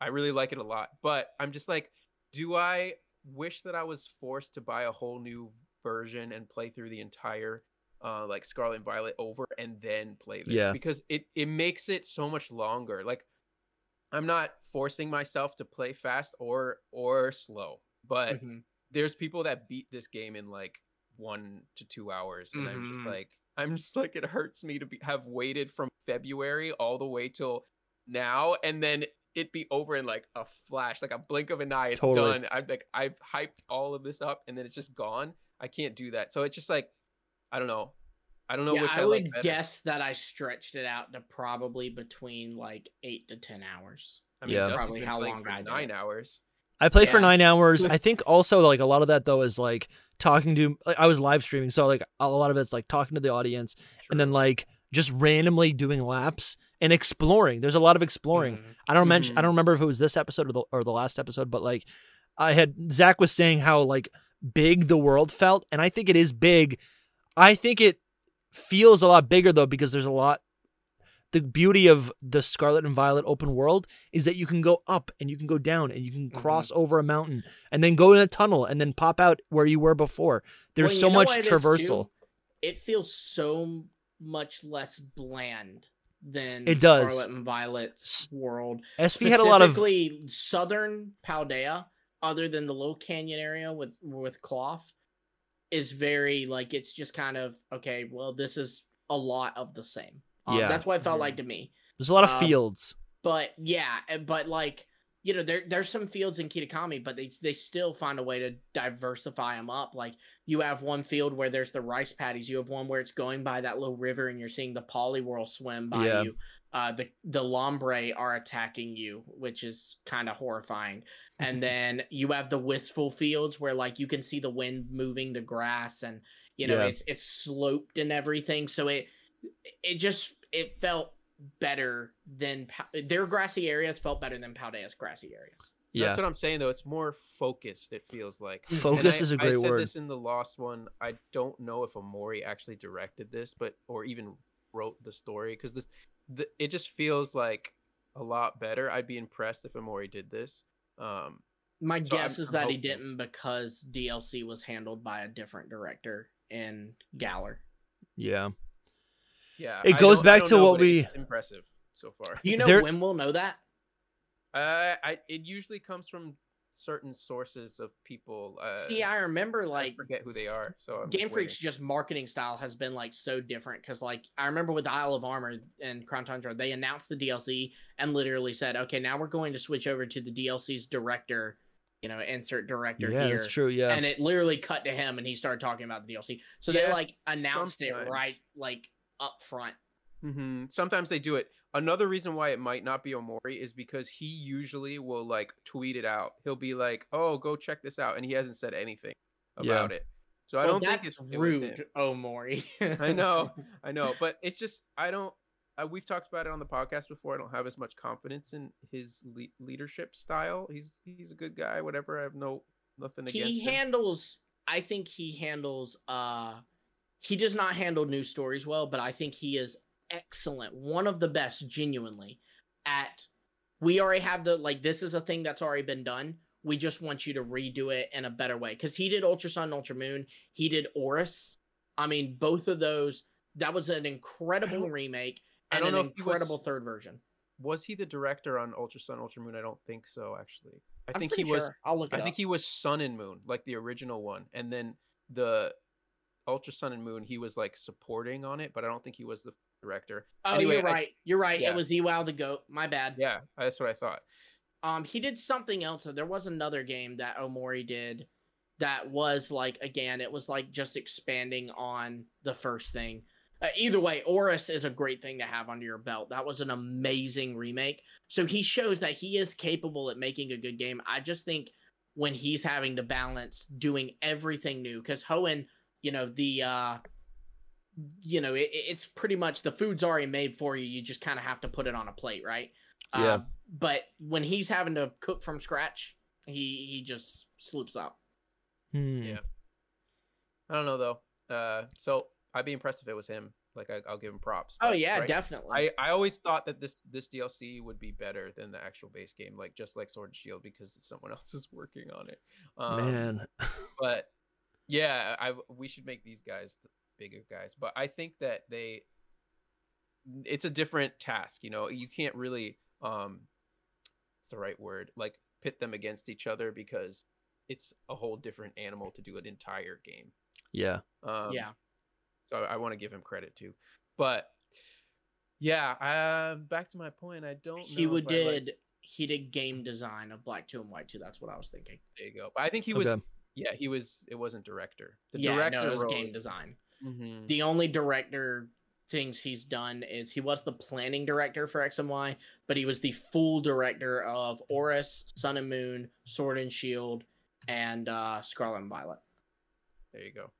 I really like it a lot. But I'm just like, do I wish that I was forced to buy a whole new version and play through the entire uh like Scarlet and Violet over and then play this Yeah. because it it makes it so much longer. Like I'm not forcing myself to play fast or or slow, but Mhm. there's people that beat this game in like 1 to 2 hours and I'm just Mhm. like I'm just like it hurts me to be, have waited from February all the way till now and then it be over in like a flash, like a blink of an eye. It's Totally. done. I've like I've hyped all of this up and then it's just gone. I can't do that. So it's just like I don't know. I don't know yeah, which I, I, would like guess that I stretched it out to probably between like eight to ten hours. I mean, Yeah. Dusty's Probably how long for I nine it. hours. I played for nine hours. (laughs) I think also like a lot of that though is like talking to. Like, I was live streaming, so like a lot of it's like talking to the audience, and then like just randomly doing laps and exploring. There's a lot of exploring. Mhm. I don't mention. I Mhm. don't remember if it was this episode or the or the last episode, but like I had Zach was saying how like big the world felt, and I think it is big. I think it feels a lot bigger though because there's a lot. The beauty of the Scarlet and Violet open world is that you can go up and you can go down and you can cross over a mountain and then go in a tunnel and then pop out where you were before. There's Well, so much what it is, traversal. It feels so much less bland than It does. Scarlet and Violet's world. SV had a lot of Specifically, southern Paldea, other than the low canyon area with with cloth, is very like it's just kind of okay. Well, this is a lot of the same. Um, Yeah. that's what it felt like to me. there's a lot of um, fields. But yeah, but like you know, there there's some fields in Kitakami, but they they still find a way to diversify them up. Like you have one field where there's the rice paddies. You have one where it's going by that little river, and you're seeing the Poliwhirl swim by Yeah. you. Uh, the the Lombre are attacking you, which is kind of horrifying. And (laughs) then you have the wistful fields where like you can see the wind moving the grass, and you know Yeah. it's it's sloped and everything. So it it just it felt better than Pa- their grassy areas felt better than Paldea's grassy areas. Yeah, That's what I'm saying though. It's more focused. It feels like Focus And is I- a great word. I said word. this in the Lost one. I don't know if Ohmori actually directed this, but or even wrote the story because this, the, it just feels like a lot better. I'd be impressed if Ohmori did this. Um, My So I'm- guess is I'm that he didn't because DLC was handled by a different director in Galar. yeah. Yeah, It goes back to know, what we- It's impressive so far. You know There- when we'll know that? Uh, I it usually comes from certain sources of people. Uh, See, I remember like I like forget who they are. So I'm Game just Freak's waiting. just marketing style has been like so different because like I remember with Isle of Armor and Crown Tundra, they announced the DLC and literally said, "Okay, now we're going to switch over to the DLC's director." You know, insert director Yeah, here. that's true. Yeah. and it literally cut to him and he started talking about the DLC. So they like announced it right like up front. hmm Sometimes they do it. Another reason why it might not be Ohmori is because he usually will like tweet it out. He'll be like, "Oh, go check this out," and he hasn't said anything Yeah. about it. So I don't think it's it was him. rude, oh Maury. I know, (laughs) I know, but it's just I don't. I, we've talked about it on the podcast before. I don't have as much confidence in his le- leadership style. He's he's a good guy. Whatever. I have no nothing against he him. handles I think he handles uh he does not handle news stories well, but I think he is excellent. One of the best genuinely at we already have the like this is a thing that's already been done. We just want you to redo it in a better way. Cause he did Ultra Sun, Ultra Moon, he did ORAS. I mean, both of those, that was an incredible don't- remake I and don't an know if he was- incredible third version. Was he the director on Ultra Sun, Ultra Moon? I don't think so. Actually, I I'm think he pretty was. I'll look it I up. think he was Sun and Moon, like the original one, and then the Ultra Sun and Moon. He was like supporting on it, but I don't think he was the director. Oh, anyway, you're I- right. You're right. yeah. It was Iwao the goat. My bad. Yeah, that's what I thought. Um, he did something else. There was another game that Ohmori did that was like again, it was like just expanding on the first thing. Uh, either way, ORAS is a great thing to have under your belt. That was an amazing remake. So he shows that he is capable at making a good game. I just think when he's having to balance doing everything new, because Hoenn, you know, the uh you know, it, it's pretty much the food's already made for you. You just kind of have to put it on a plate, right? Yeah. Uh, but when he's having to cook from scratch, he he just slips up. Hmm. Yeah. I don't know though. Uh, so I'd be impressed if it was him. Like I, I'll give him props. Oh yeah, right, definitely. I, I always thought that this this DLC would be better than the actual base game, like just like Sword and Shield, because someone (laughs) else is working on it. Um, Man. but yeah, I we should make these guys the bigger guys. But I think that they, it's a different task. You know, you can't really um, it's the right word, like pit them against each other because it's a whole different animal to do an entire game. Yeah. Um, yeah. so I want to give him credit too. But yeah, uh, back to my point. I don't. He would if I like- did he did game design of Black Two and White Two. That's what I was thinking. there you go. But I think he was. Okay. Yeah, he was. It wasn't director. The yeah, director no, it was role game is- design. Mhm. The only director things he's done is he was the planning director for X and Y, but he was the full director of ORAS, Sun and Moon, Sword and Shield, and uh, Scarlet and Violet. There you go.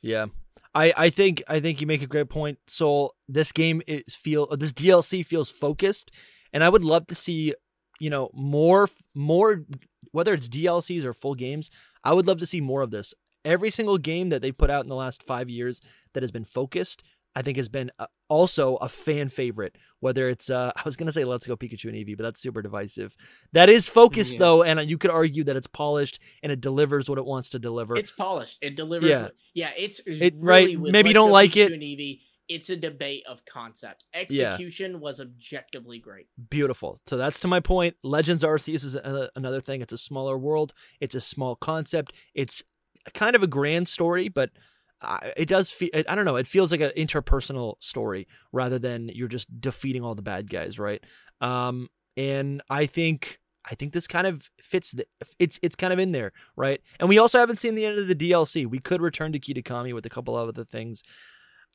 Yeah. I, I think I think you make a great point. So this game is feel this DLC feels focused, and I would love to see you know more more whether it's DLCs or full games. I would love to see more of this. Every single game that they put out in the last five years that has been focused, I think has been uh, also a fan favorite. Whether it's uh, (laughs) I was gonna say Let's Go Pikachu and Eevee, but that's super divisive. That is focused yeah. though, and you could argue that it's polished and it delivers what it wants to deliver. It's polished. It delivers. Yeah, yeah. It's it really right. Maybe you don't like Pikachu it. It's a debate of concept. Execution yeah. was objectively great. Beautiful. So that's to my point. Legends Arceus is a, another thing. It's a smaller world. It's a small concept. It's kind of a grand story, but it does feel i don't know it feels like an interpersonal story rather than you're just defeating all the bad guys right um and i think i think this kind of fits the, it's it's kind of in there right and we also haven't seen the end of the dlc we could return to kitakami with a couple of other things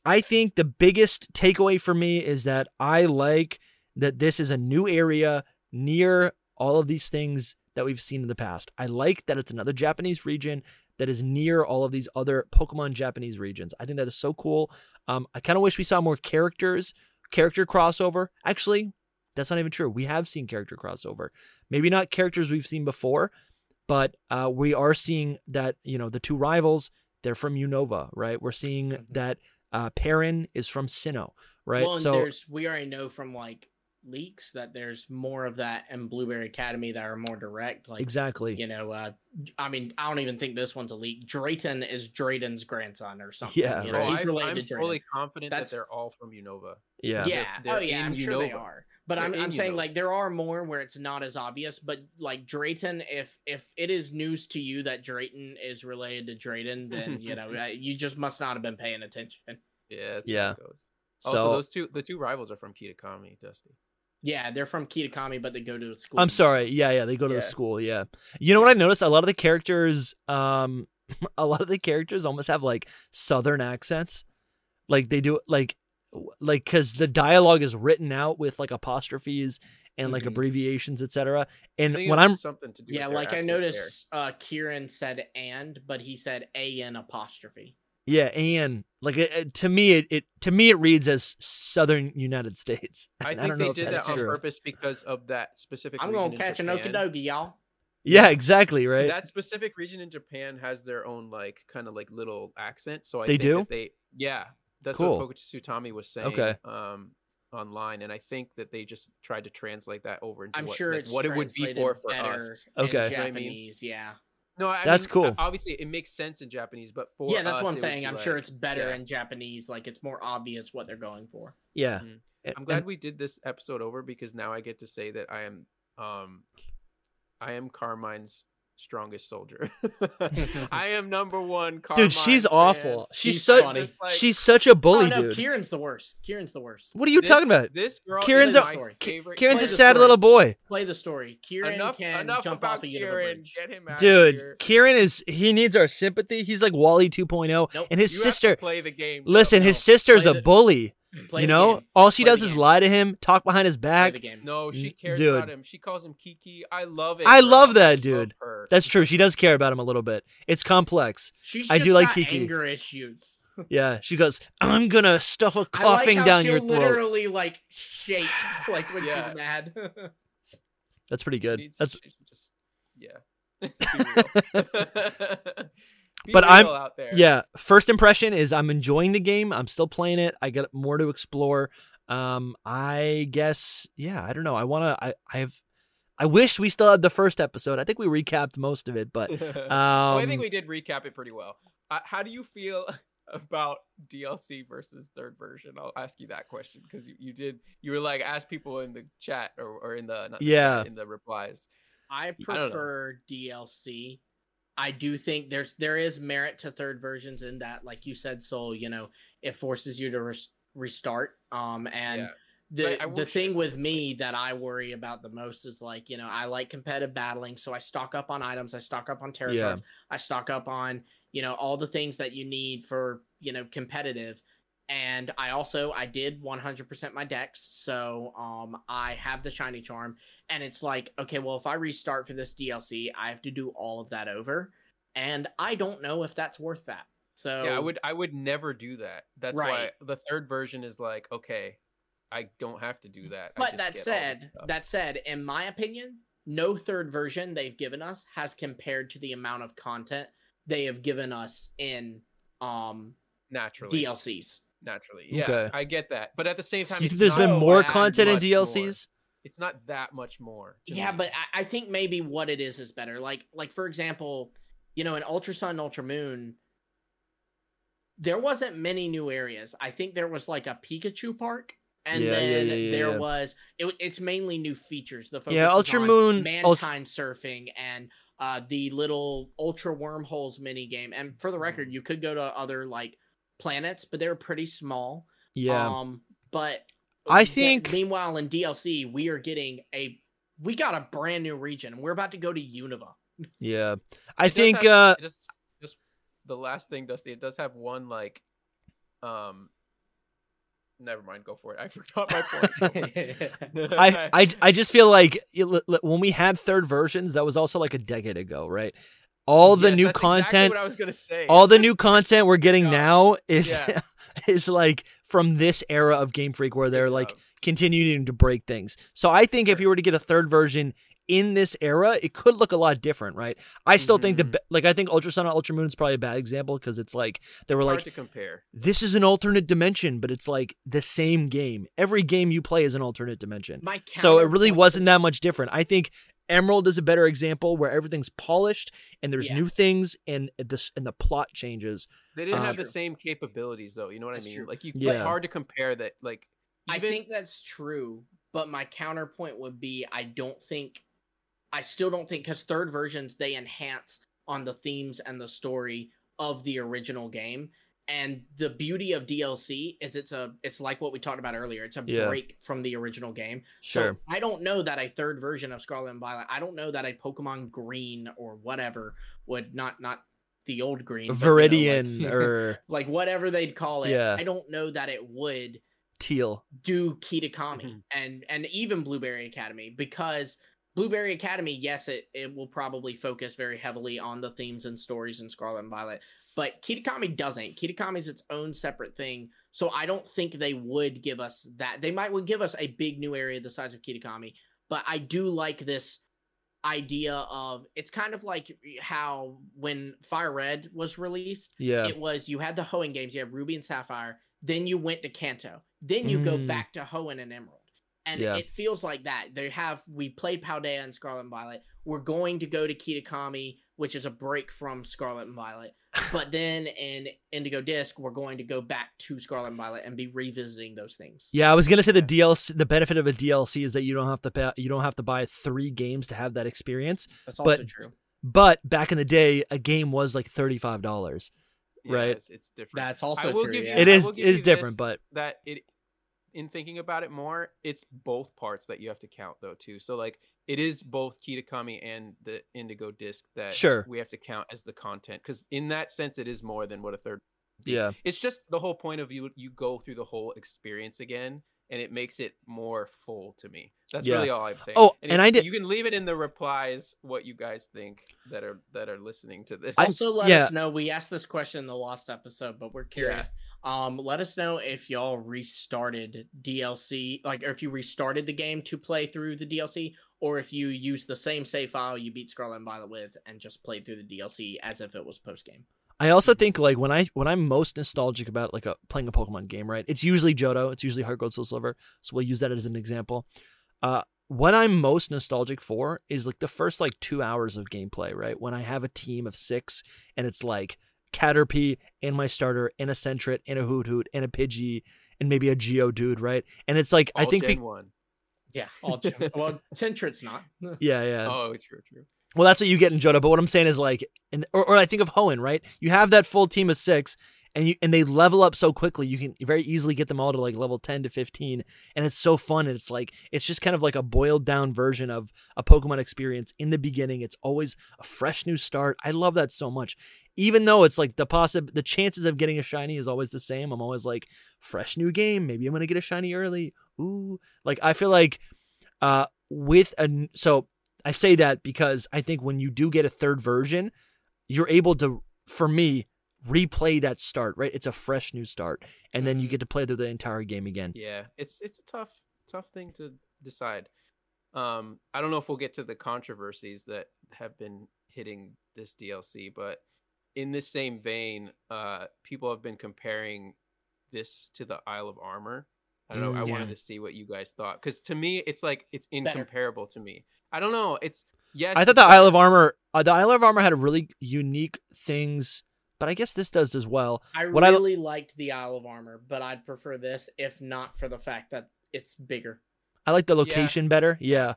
i think the biggest takeaway for me is that i like that this is a new area near all of these things that we've seen in the past i like that it's another japanese region that is near all of these other Pokemon Japanese regions. I think that is so cool. Um, I kind of wish we saw more characters, character crossover. Actually, that's not even true. We have seen character crossover. Maybe not characters we've seen before, but uh, we are seeing that you know the two rivals they're from Unova, right? We're seeing mm-hmm. that uh, Perrin is from Sinnoh, right? Well, so there's we already know from like leaks that there's more of that in Blueberry Academy that are more direct. Like exactly, you know, uh, I mean, I don't even think this one's a leak. Drayton is Drayden's grandson or something. Yeah, you know, oh, he's related I'm to Drayden. fully confident That's... that they're all from Unova. Yeah, yeah, they're, they're oh yeah, I'm sure they are. But they're I'm, I'm saying like there are more where it's not as obvious. But like Drayton, if if it is news to you that Drayton is related to Drayden, then you know (laughs) uh, you just must not have been paying attention. Yeah, yeah. So also, those two the two rivals are from Kitakami, Dusty. Yeah, they're from Kitakami, but they go to the school. I'm sorry. Yeah, yeah, they go to yeah. the school. Yeah. You know what I noticed? A lot of the characters, um, (laughs) a lot of the characters almost have like southern accents. Like they do, like, like because the dialogue is written out with like apostrophes and like mm-hmm. abbreviations, etc. And when I'm something to do, yeah, like I noticed, uh, Kieran said "and," but he said an apostrophe. Yeah, and like it, to me, it, it to me it reads as Southern United States. (laughs) I think I they did that on true. purpose because of that specific. I'm gonna catch an Okidogi, y'all. Yeah, exactly. Right. That specific region in Japan has their own like kind of like little accent. So I they do. they yeah, that's cool. what Tsutami was saying. Okay. Um, online, and I think that they just tried to translate that over into I'm what, sure like, what it would be for for us. Okay. Japanese, I mean? yeah. No, I that's mean, cool. Obviously, it makes sense in Japanese, but for yeah, that's us, what I'm saying. I'm like, sure it's better yeah. in Japanese. Like it's more obvious what they're going for. Yeah, mm-hmm. I'm glad and, we did this episode over because now I get to say that I am, um, I am Carmine's strongest soldier. (laughs) I am number one. Carmine dude, she's fan. awful. She's, she's such like, she's such a oh, bully, oh, no, dude. Kieran's the worst. Kieran's the worst. What are you this, talking about? This girl Kieran's a favorite. Kieran's a sad story. little boy. Play the story. Kieran enough, can enough jump off a Kieran. Dude, Kieran is he needs our sympathy. He's like Wally 2.0 nope. and his you sister play the game. Listen, no, his sister's a the, bully. Play you know, game. all she Play does is lie to him, talk behind his back. No, she cares dude. about him. She calls him Kiki. I love it. I bro. love that, I dude. Love That's true. She does care about him a little bit. It's complex. She's I do like got Kiki. anger issues. (laughs) yeah, she goes, "I'm gonna stuff a coughing like down your throat." Literally, like shake, (laughs) like when Yeah. she's mad. That's pretty good. Needs- That's she just yeah. (laughs) Be But I'm- out there. yeah. First impression is I'm enjoying the game. I'm still playing it. I got more to explore. Um, I guess yeah. I don't know. I wanna. I I have. I wish we still had the first episode. I think we recapped most of it, but um, (laughs) well, I think we did recap it pretty well. Uh, how do you feel (laughs) about DLC versus third version? I'll ask you that question because you, you did you were like ask people in the chat or, or in the not the Yeah. chat, in the replies. I I prefer DLC. I do think there's there is merit to third versions in that, like you said, Soul. You know, it forces you to res- restart. Um, and Yeah. the I the thing with me that I worry about the most is like you know I like competitive battling, so I stock up on items, I stock up on Tera Yeah. I stock up on you know all the things that you need for you know competitive. And I also I did 100% my dex, so um I have the shiny charm, and it's like okay, well if I restart for this DLC, I have to do all of that over, and I don't know if that's worth that. So yeah, I would I would never do that. That's Right. why the third version is like, okay, I don't have to do that. But that get all this said, that said, in my opinion, no third version they've given us has compared to the amount of content they have given us in um naturally DLCs. Naturally. Yeah, Okay. I get that. But at the same time, You it's think there's not been more content in much more. DLCs? It's not that much more. Yeah, me. but I, I think maybe what it is is better. Like like for example, you know, in Ultra Sun, Ultra Moon, there wasn't many new areas. I think there was like a Pikachu park. And Yeah, yeah, then yeah, yeah, there yeah. was it, it's mainly new features. The focus Yeah, Ultra on Moon- Mantine Ultra- surfing and uh the little Ultra Wormholes mini game. And for the record, you could go to other like planets, but they're pretty small. Yeah. Um, but I think- meanwhile in DLC we are getting a we got a brand new region. We're about to go to Unova. yeah. (laughs) I It think have- uh just just the last thing, Dusty. It does have one like, um. Never mind. Go for it. I (laughs) forgot my point. (laughs) I, I I just feel like it- li- li- when we had third versions, that was also like a decade ago, right? All the Yes, new that's exactly content, what I was gonna say. all the new content we're getting (laughs) now is Yeah. (laughs) is like from this era of Game Freak where they're like continuing to break things. So I think if you were to get a third version in this era, it could look a lot different, right? I still think the Mhm. like I think Ultra Sun and Ultra Moon is probably a bad example because it's like they were It's like to compare. this is an alternate dimension, but it's like the same game. Every game you play is an alternate dimension. My So it really wasn't that much different. I think Emerald is a better example where everything's polished and there's Yeah. new things and the and the plot changes. They didn't Uh, have the same capabilities, though. You know what That's I mean? true. Like you, Yeah. it's hard to compare that. Like I think that's true, but my counterpoint would be I don't think I still don't think cuz third versions they enhance on the themes and the story of the original game. And the beauty of DLC is it's a it's like what we talked about earlier. It's a Yeah. break from the original game. Sure. So I don't know that a third version of Scarlet and Violet. I don't know that a Pokemon Green or whatever would not not the old Green, but, you know, Viridian like, (laughs) or like whatever they'd call it. Yeah. I don't know that it would teal. do Kitakami Mhm. and and even Blueberry Academy because Blueberry Academy, yes, it it will probably focus very heavily on the themes and stories in Scarlet and Violet, but Kitakami doesn't. Kitakami is its own separate thing, so I don't think they would give us that. They might would give us a big new area the size of Kitakami, but I do like this idea of it's kind of like how when Fire Red was released, Yeah. it was you had the Hoenn games, you had Ruby and Sapphire, then you went to Kanto, then you go Mm. back to Hoenn and Emerald. And Yeah. it feels like that. They have we played Paldea and Scarlet and Violet. We're going to go to Kitakami, which is a break from Scarlet and Violet. (laughs) But then in Indigo Disc, we're going to go back to Scarlet and Violet and be revisiting those things. Yeah, I was gonna say the DLC. The benefit of a DLC is that you don't have to pay, you don't have to buy three games to have that experience. That's But- also true. But back in the day, a game was like thirty five dollars. Yeah, right. It's, it's different. That's also true. give you- yeah. It I is will it give is you different, this, but that it in thinking about it more it's both parts that you have to count though too so like it is both kitakami and the indigo disc that Sure. we have to count as the content because in that sense it is more than what a third yeah, it's just the whole point of you you go through the whole experience again and it makes it more full to me that's Yeah. really all i'm saying Oh, and if- I did- you can leave it in the replies what you guys think that are that are listening to this I- Also, let yeah. us know. We asked this question in the last episode, but we're curious. Um, let us know if y'all restarted DLC, like, or if you restarted the game to play through the DLC, or if you used the same save file you beat Scarlet and Violet with and just played through the DLC as if it was post game. I also think like when I when I'm most nostalgic about like a playing a Pokemon game, right? It's usually Johto. It's usually Heart Gold Soul Silver. So we'll use that as an example. Uh, what I'm most nostalgic for is like the first like two hours of gameplay, right? When I have a team of six and it's like Caterpie and my starter and a Sentret and a Hoot Hoot and a Pidgey and maybe a Geodude, right? And it's like I think Gen pe- one. Yeah, all well, Sentret's not. (laughs) yeah, yeah. Oh, true, true. Well, that's what you get in Johto. But what I'm saying is like, and or, or I think of Hoenn, right? You have that full team of six, and you and they level up so quickly. You can very easily get them all to like level ten to fifteen, and it's so fun. And it's like it's just kind of like a boiled down version of a Pokemon experience in the beginning. It's always a fresh new start. I love that so much. Even though it's like the possi- the chances of getting a shiny is always the same. I'm always like fresh new game. Maybe I'm gonna get a shiny early. Ooh, like I feel like uh with a so I say that because I think when you do get a third version, you're able to, for me, replay that start, right? It's a fresh new start, and then you Mhm. get to play through the entire game again. Yeah, it's it's a tough tough thing to decide. Um, I don't know if we'll get to the controversies that have been hitting this DLC, but in this same vein, uh, people have been comparing this to the Isle of Armor. I don't know. Mm, I yeah. wanted to see what you guys thought because to me, it's like it's Better. incomparable to me. I don't know. It's yes. I thought it's the Isle of. Armor, uh, the Isle of Armor had a really unique things, but I guess this does as well. I What I- really liked the Isle of Armor, but I'd prefer this if not for the fact that it's bigger. I like the location better. Yeah,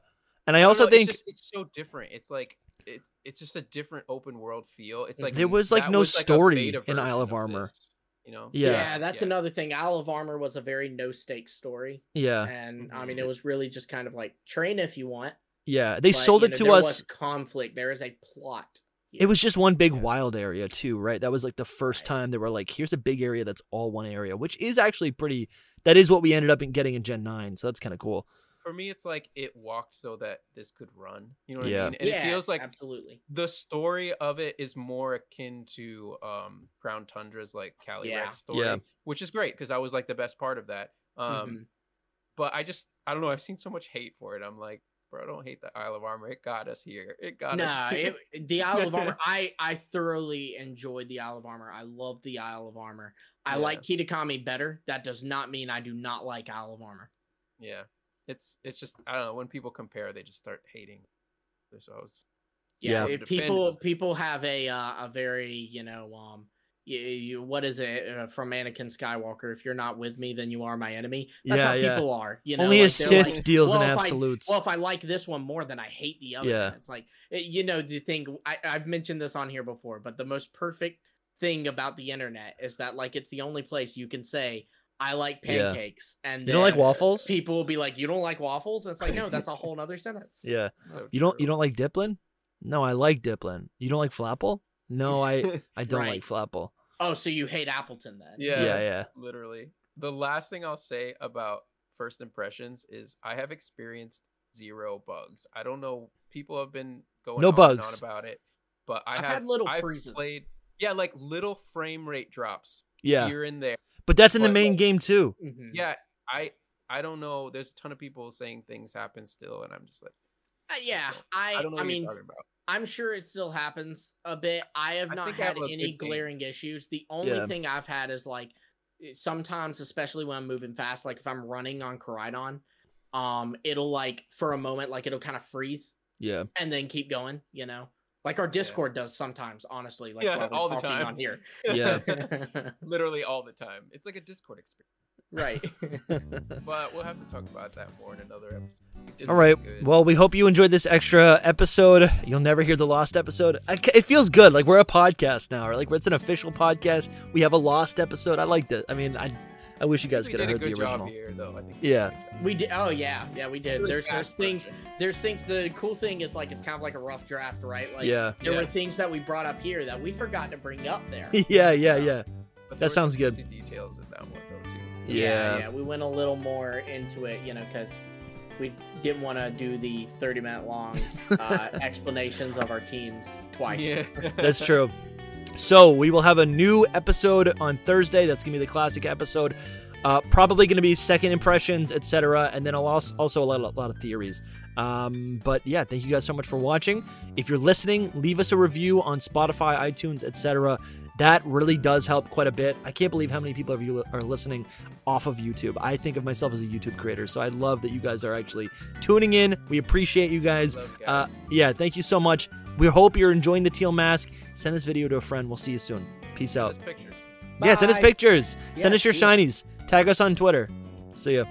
and I I also know, think it's, just, it's so different. It's like it's it's just a different open world feel. It's like There was, like, no was, story beta in Isle version of Armor. this, you know. Yeah. yeah that's another thing. Isle of Armor was a very no stakes story, yeah, and I mean mm-hmm. it was really just kind of like train if you want. yeah. They but, sold it know, to there us. Was conflict. There is a plot. It was just one big Yeah. wild area too, right? That was like the first Right. time they were like, "Here's a big area that's all one area," which is actually pretty. That is what we ended up in getting in Gen Nine, so that's kind of cool. For me, it's like it walked so that this could run. You know what Yeah. I mean? And yeah, it feels like absolutely. the story of it is more akin to um Crown Tundra's like Cali Yeah. Rex story, Yeah. which is great because I was like the best part of that. Um, Mhm. but I just I don't know. I've seen so much hate for it. I'm like, bro, I don't hate the Isle of Armor. It got us here. It got Nah, us. Here. it, the Isle of Armor. (laughs) I I thoroughly enjoyed the Isle of Armor. I love the Isle of Armor. I Yeah. like Kitakami better. That does not mean I do not like Isle of Armor. yeah, it's it's just I don't know. When people compare, they just start hating. themselves. I was Yeah. people people have a uh, a very you know um you, you, what is it uh, from Anakin Skywalker? If you're not with me, then you are my enemy. That's Yeah, how yeah. people are. You know, Only a like, they're Sith like, deals in well, if I- absolutes. well, if I like this one more, than I hate the other. Yeah. one. It's like you know the thing. I, I've mentioned this on here before, but the most perfect thing about the internet is that like it's the only place you can say I like Yeah. pancakes, and you don't like waffles? People will be like, "You don't like waffles?" And it's like, no, that's a whole other sentence. (laughs) Yeah. so You don't. You don't like Dipplin? No, I like Dipplin. You don't like Flapple? No, I I don't (laughs) Right. like Flapple. Oh, so you hate Appletun then? Yeah. Yeah, yeah. literally. The last thing I'll say about first impressions is I have experienced zero bugs. I don't know. People have been going No on and bugs. on about it, but I I've have had little I've freezes. Played, yeah, like little frame rate drops Yeah, here and there. but that's in the but- main game too. Mhm. Yeah, I I don't know. There's a ton of people saying things happen still, and I'm just like, Uh, yeah, I I don't know I what mean, you're talking about. I'm sure it still happens a bit. I have not I had have any big thing. glaring issues. The only Yeah. thing I've had is like sometimes, especially when I'm moving fast, like if I'm running on Koraidon, um, it'll like for a moment, like it'll kind of freeze Yeah, and then keep going. You know, like our Discord does sometimes. Honestly, like Yeah, all the time. on here. Yeah. (laughs) (laughs) literally all the time. It's like a Discord experience. Right. (laughs) But we'll have to talk about that more in another episode. All right. Well, we hope you enjoyed this extra episode. You'll never hear the lost episode. It feels good. Like we're a podcast now, or like it's an official podcast. We have a lost episode. I like that. I mean, I I wish you guys think could have heard a the good job original. here, though. I think Yeah. We did. Oh yeah, yeah, we did. There's there's things. There's things. The cool thing is like it's kind of like a rough draft, right? Like Yeah. there Yeah. were things that we brought up here that we forgot to bring up there. (laughs) yeah, yeah, yeah. But That sounds good. Details in that one though too. Yeah. yeah, we went a little more into it, you know, because we didn't want to do the 30 minute long uh, (laughs) explanations of our teams twice. Yeah, (laughs) That's true. So we will have a new episode on Thursday. That's gonna be the classic episode. Uh, probably gonna be second impressions, etc. And then I'll also also a lot, a lot of theories. Um, but yeah, thank you guys so much for watching. If you're listening, leave us a review on Spotify, iTunes, etc. That really does help quite a bit. I can't believe how many people of you are listening off of YouTube. I think of myself as a YouTube creator, so I love that you guys are actually tuning in. We appreciate you guys. Love Uh, yeah, thank you so much. We hope you're enjoying the teal mask. Send this video to a friend. We'll see you soon. Peace Send out. us pictures. Yeah, send us pictures. Send us your shinies. Tag us on Twitter. See ya.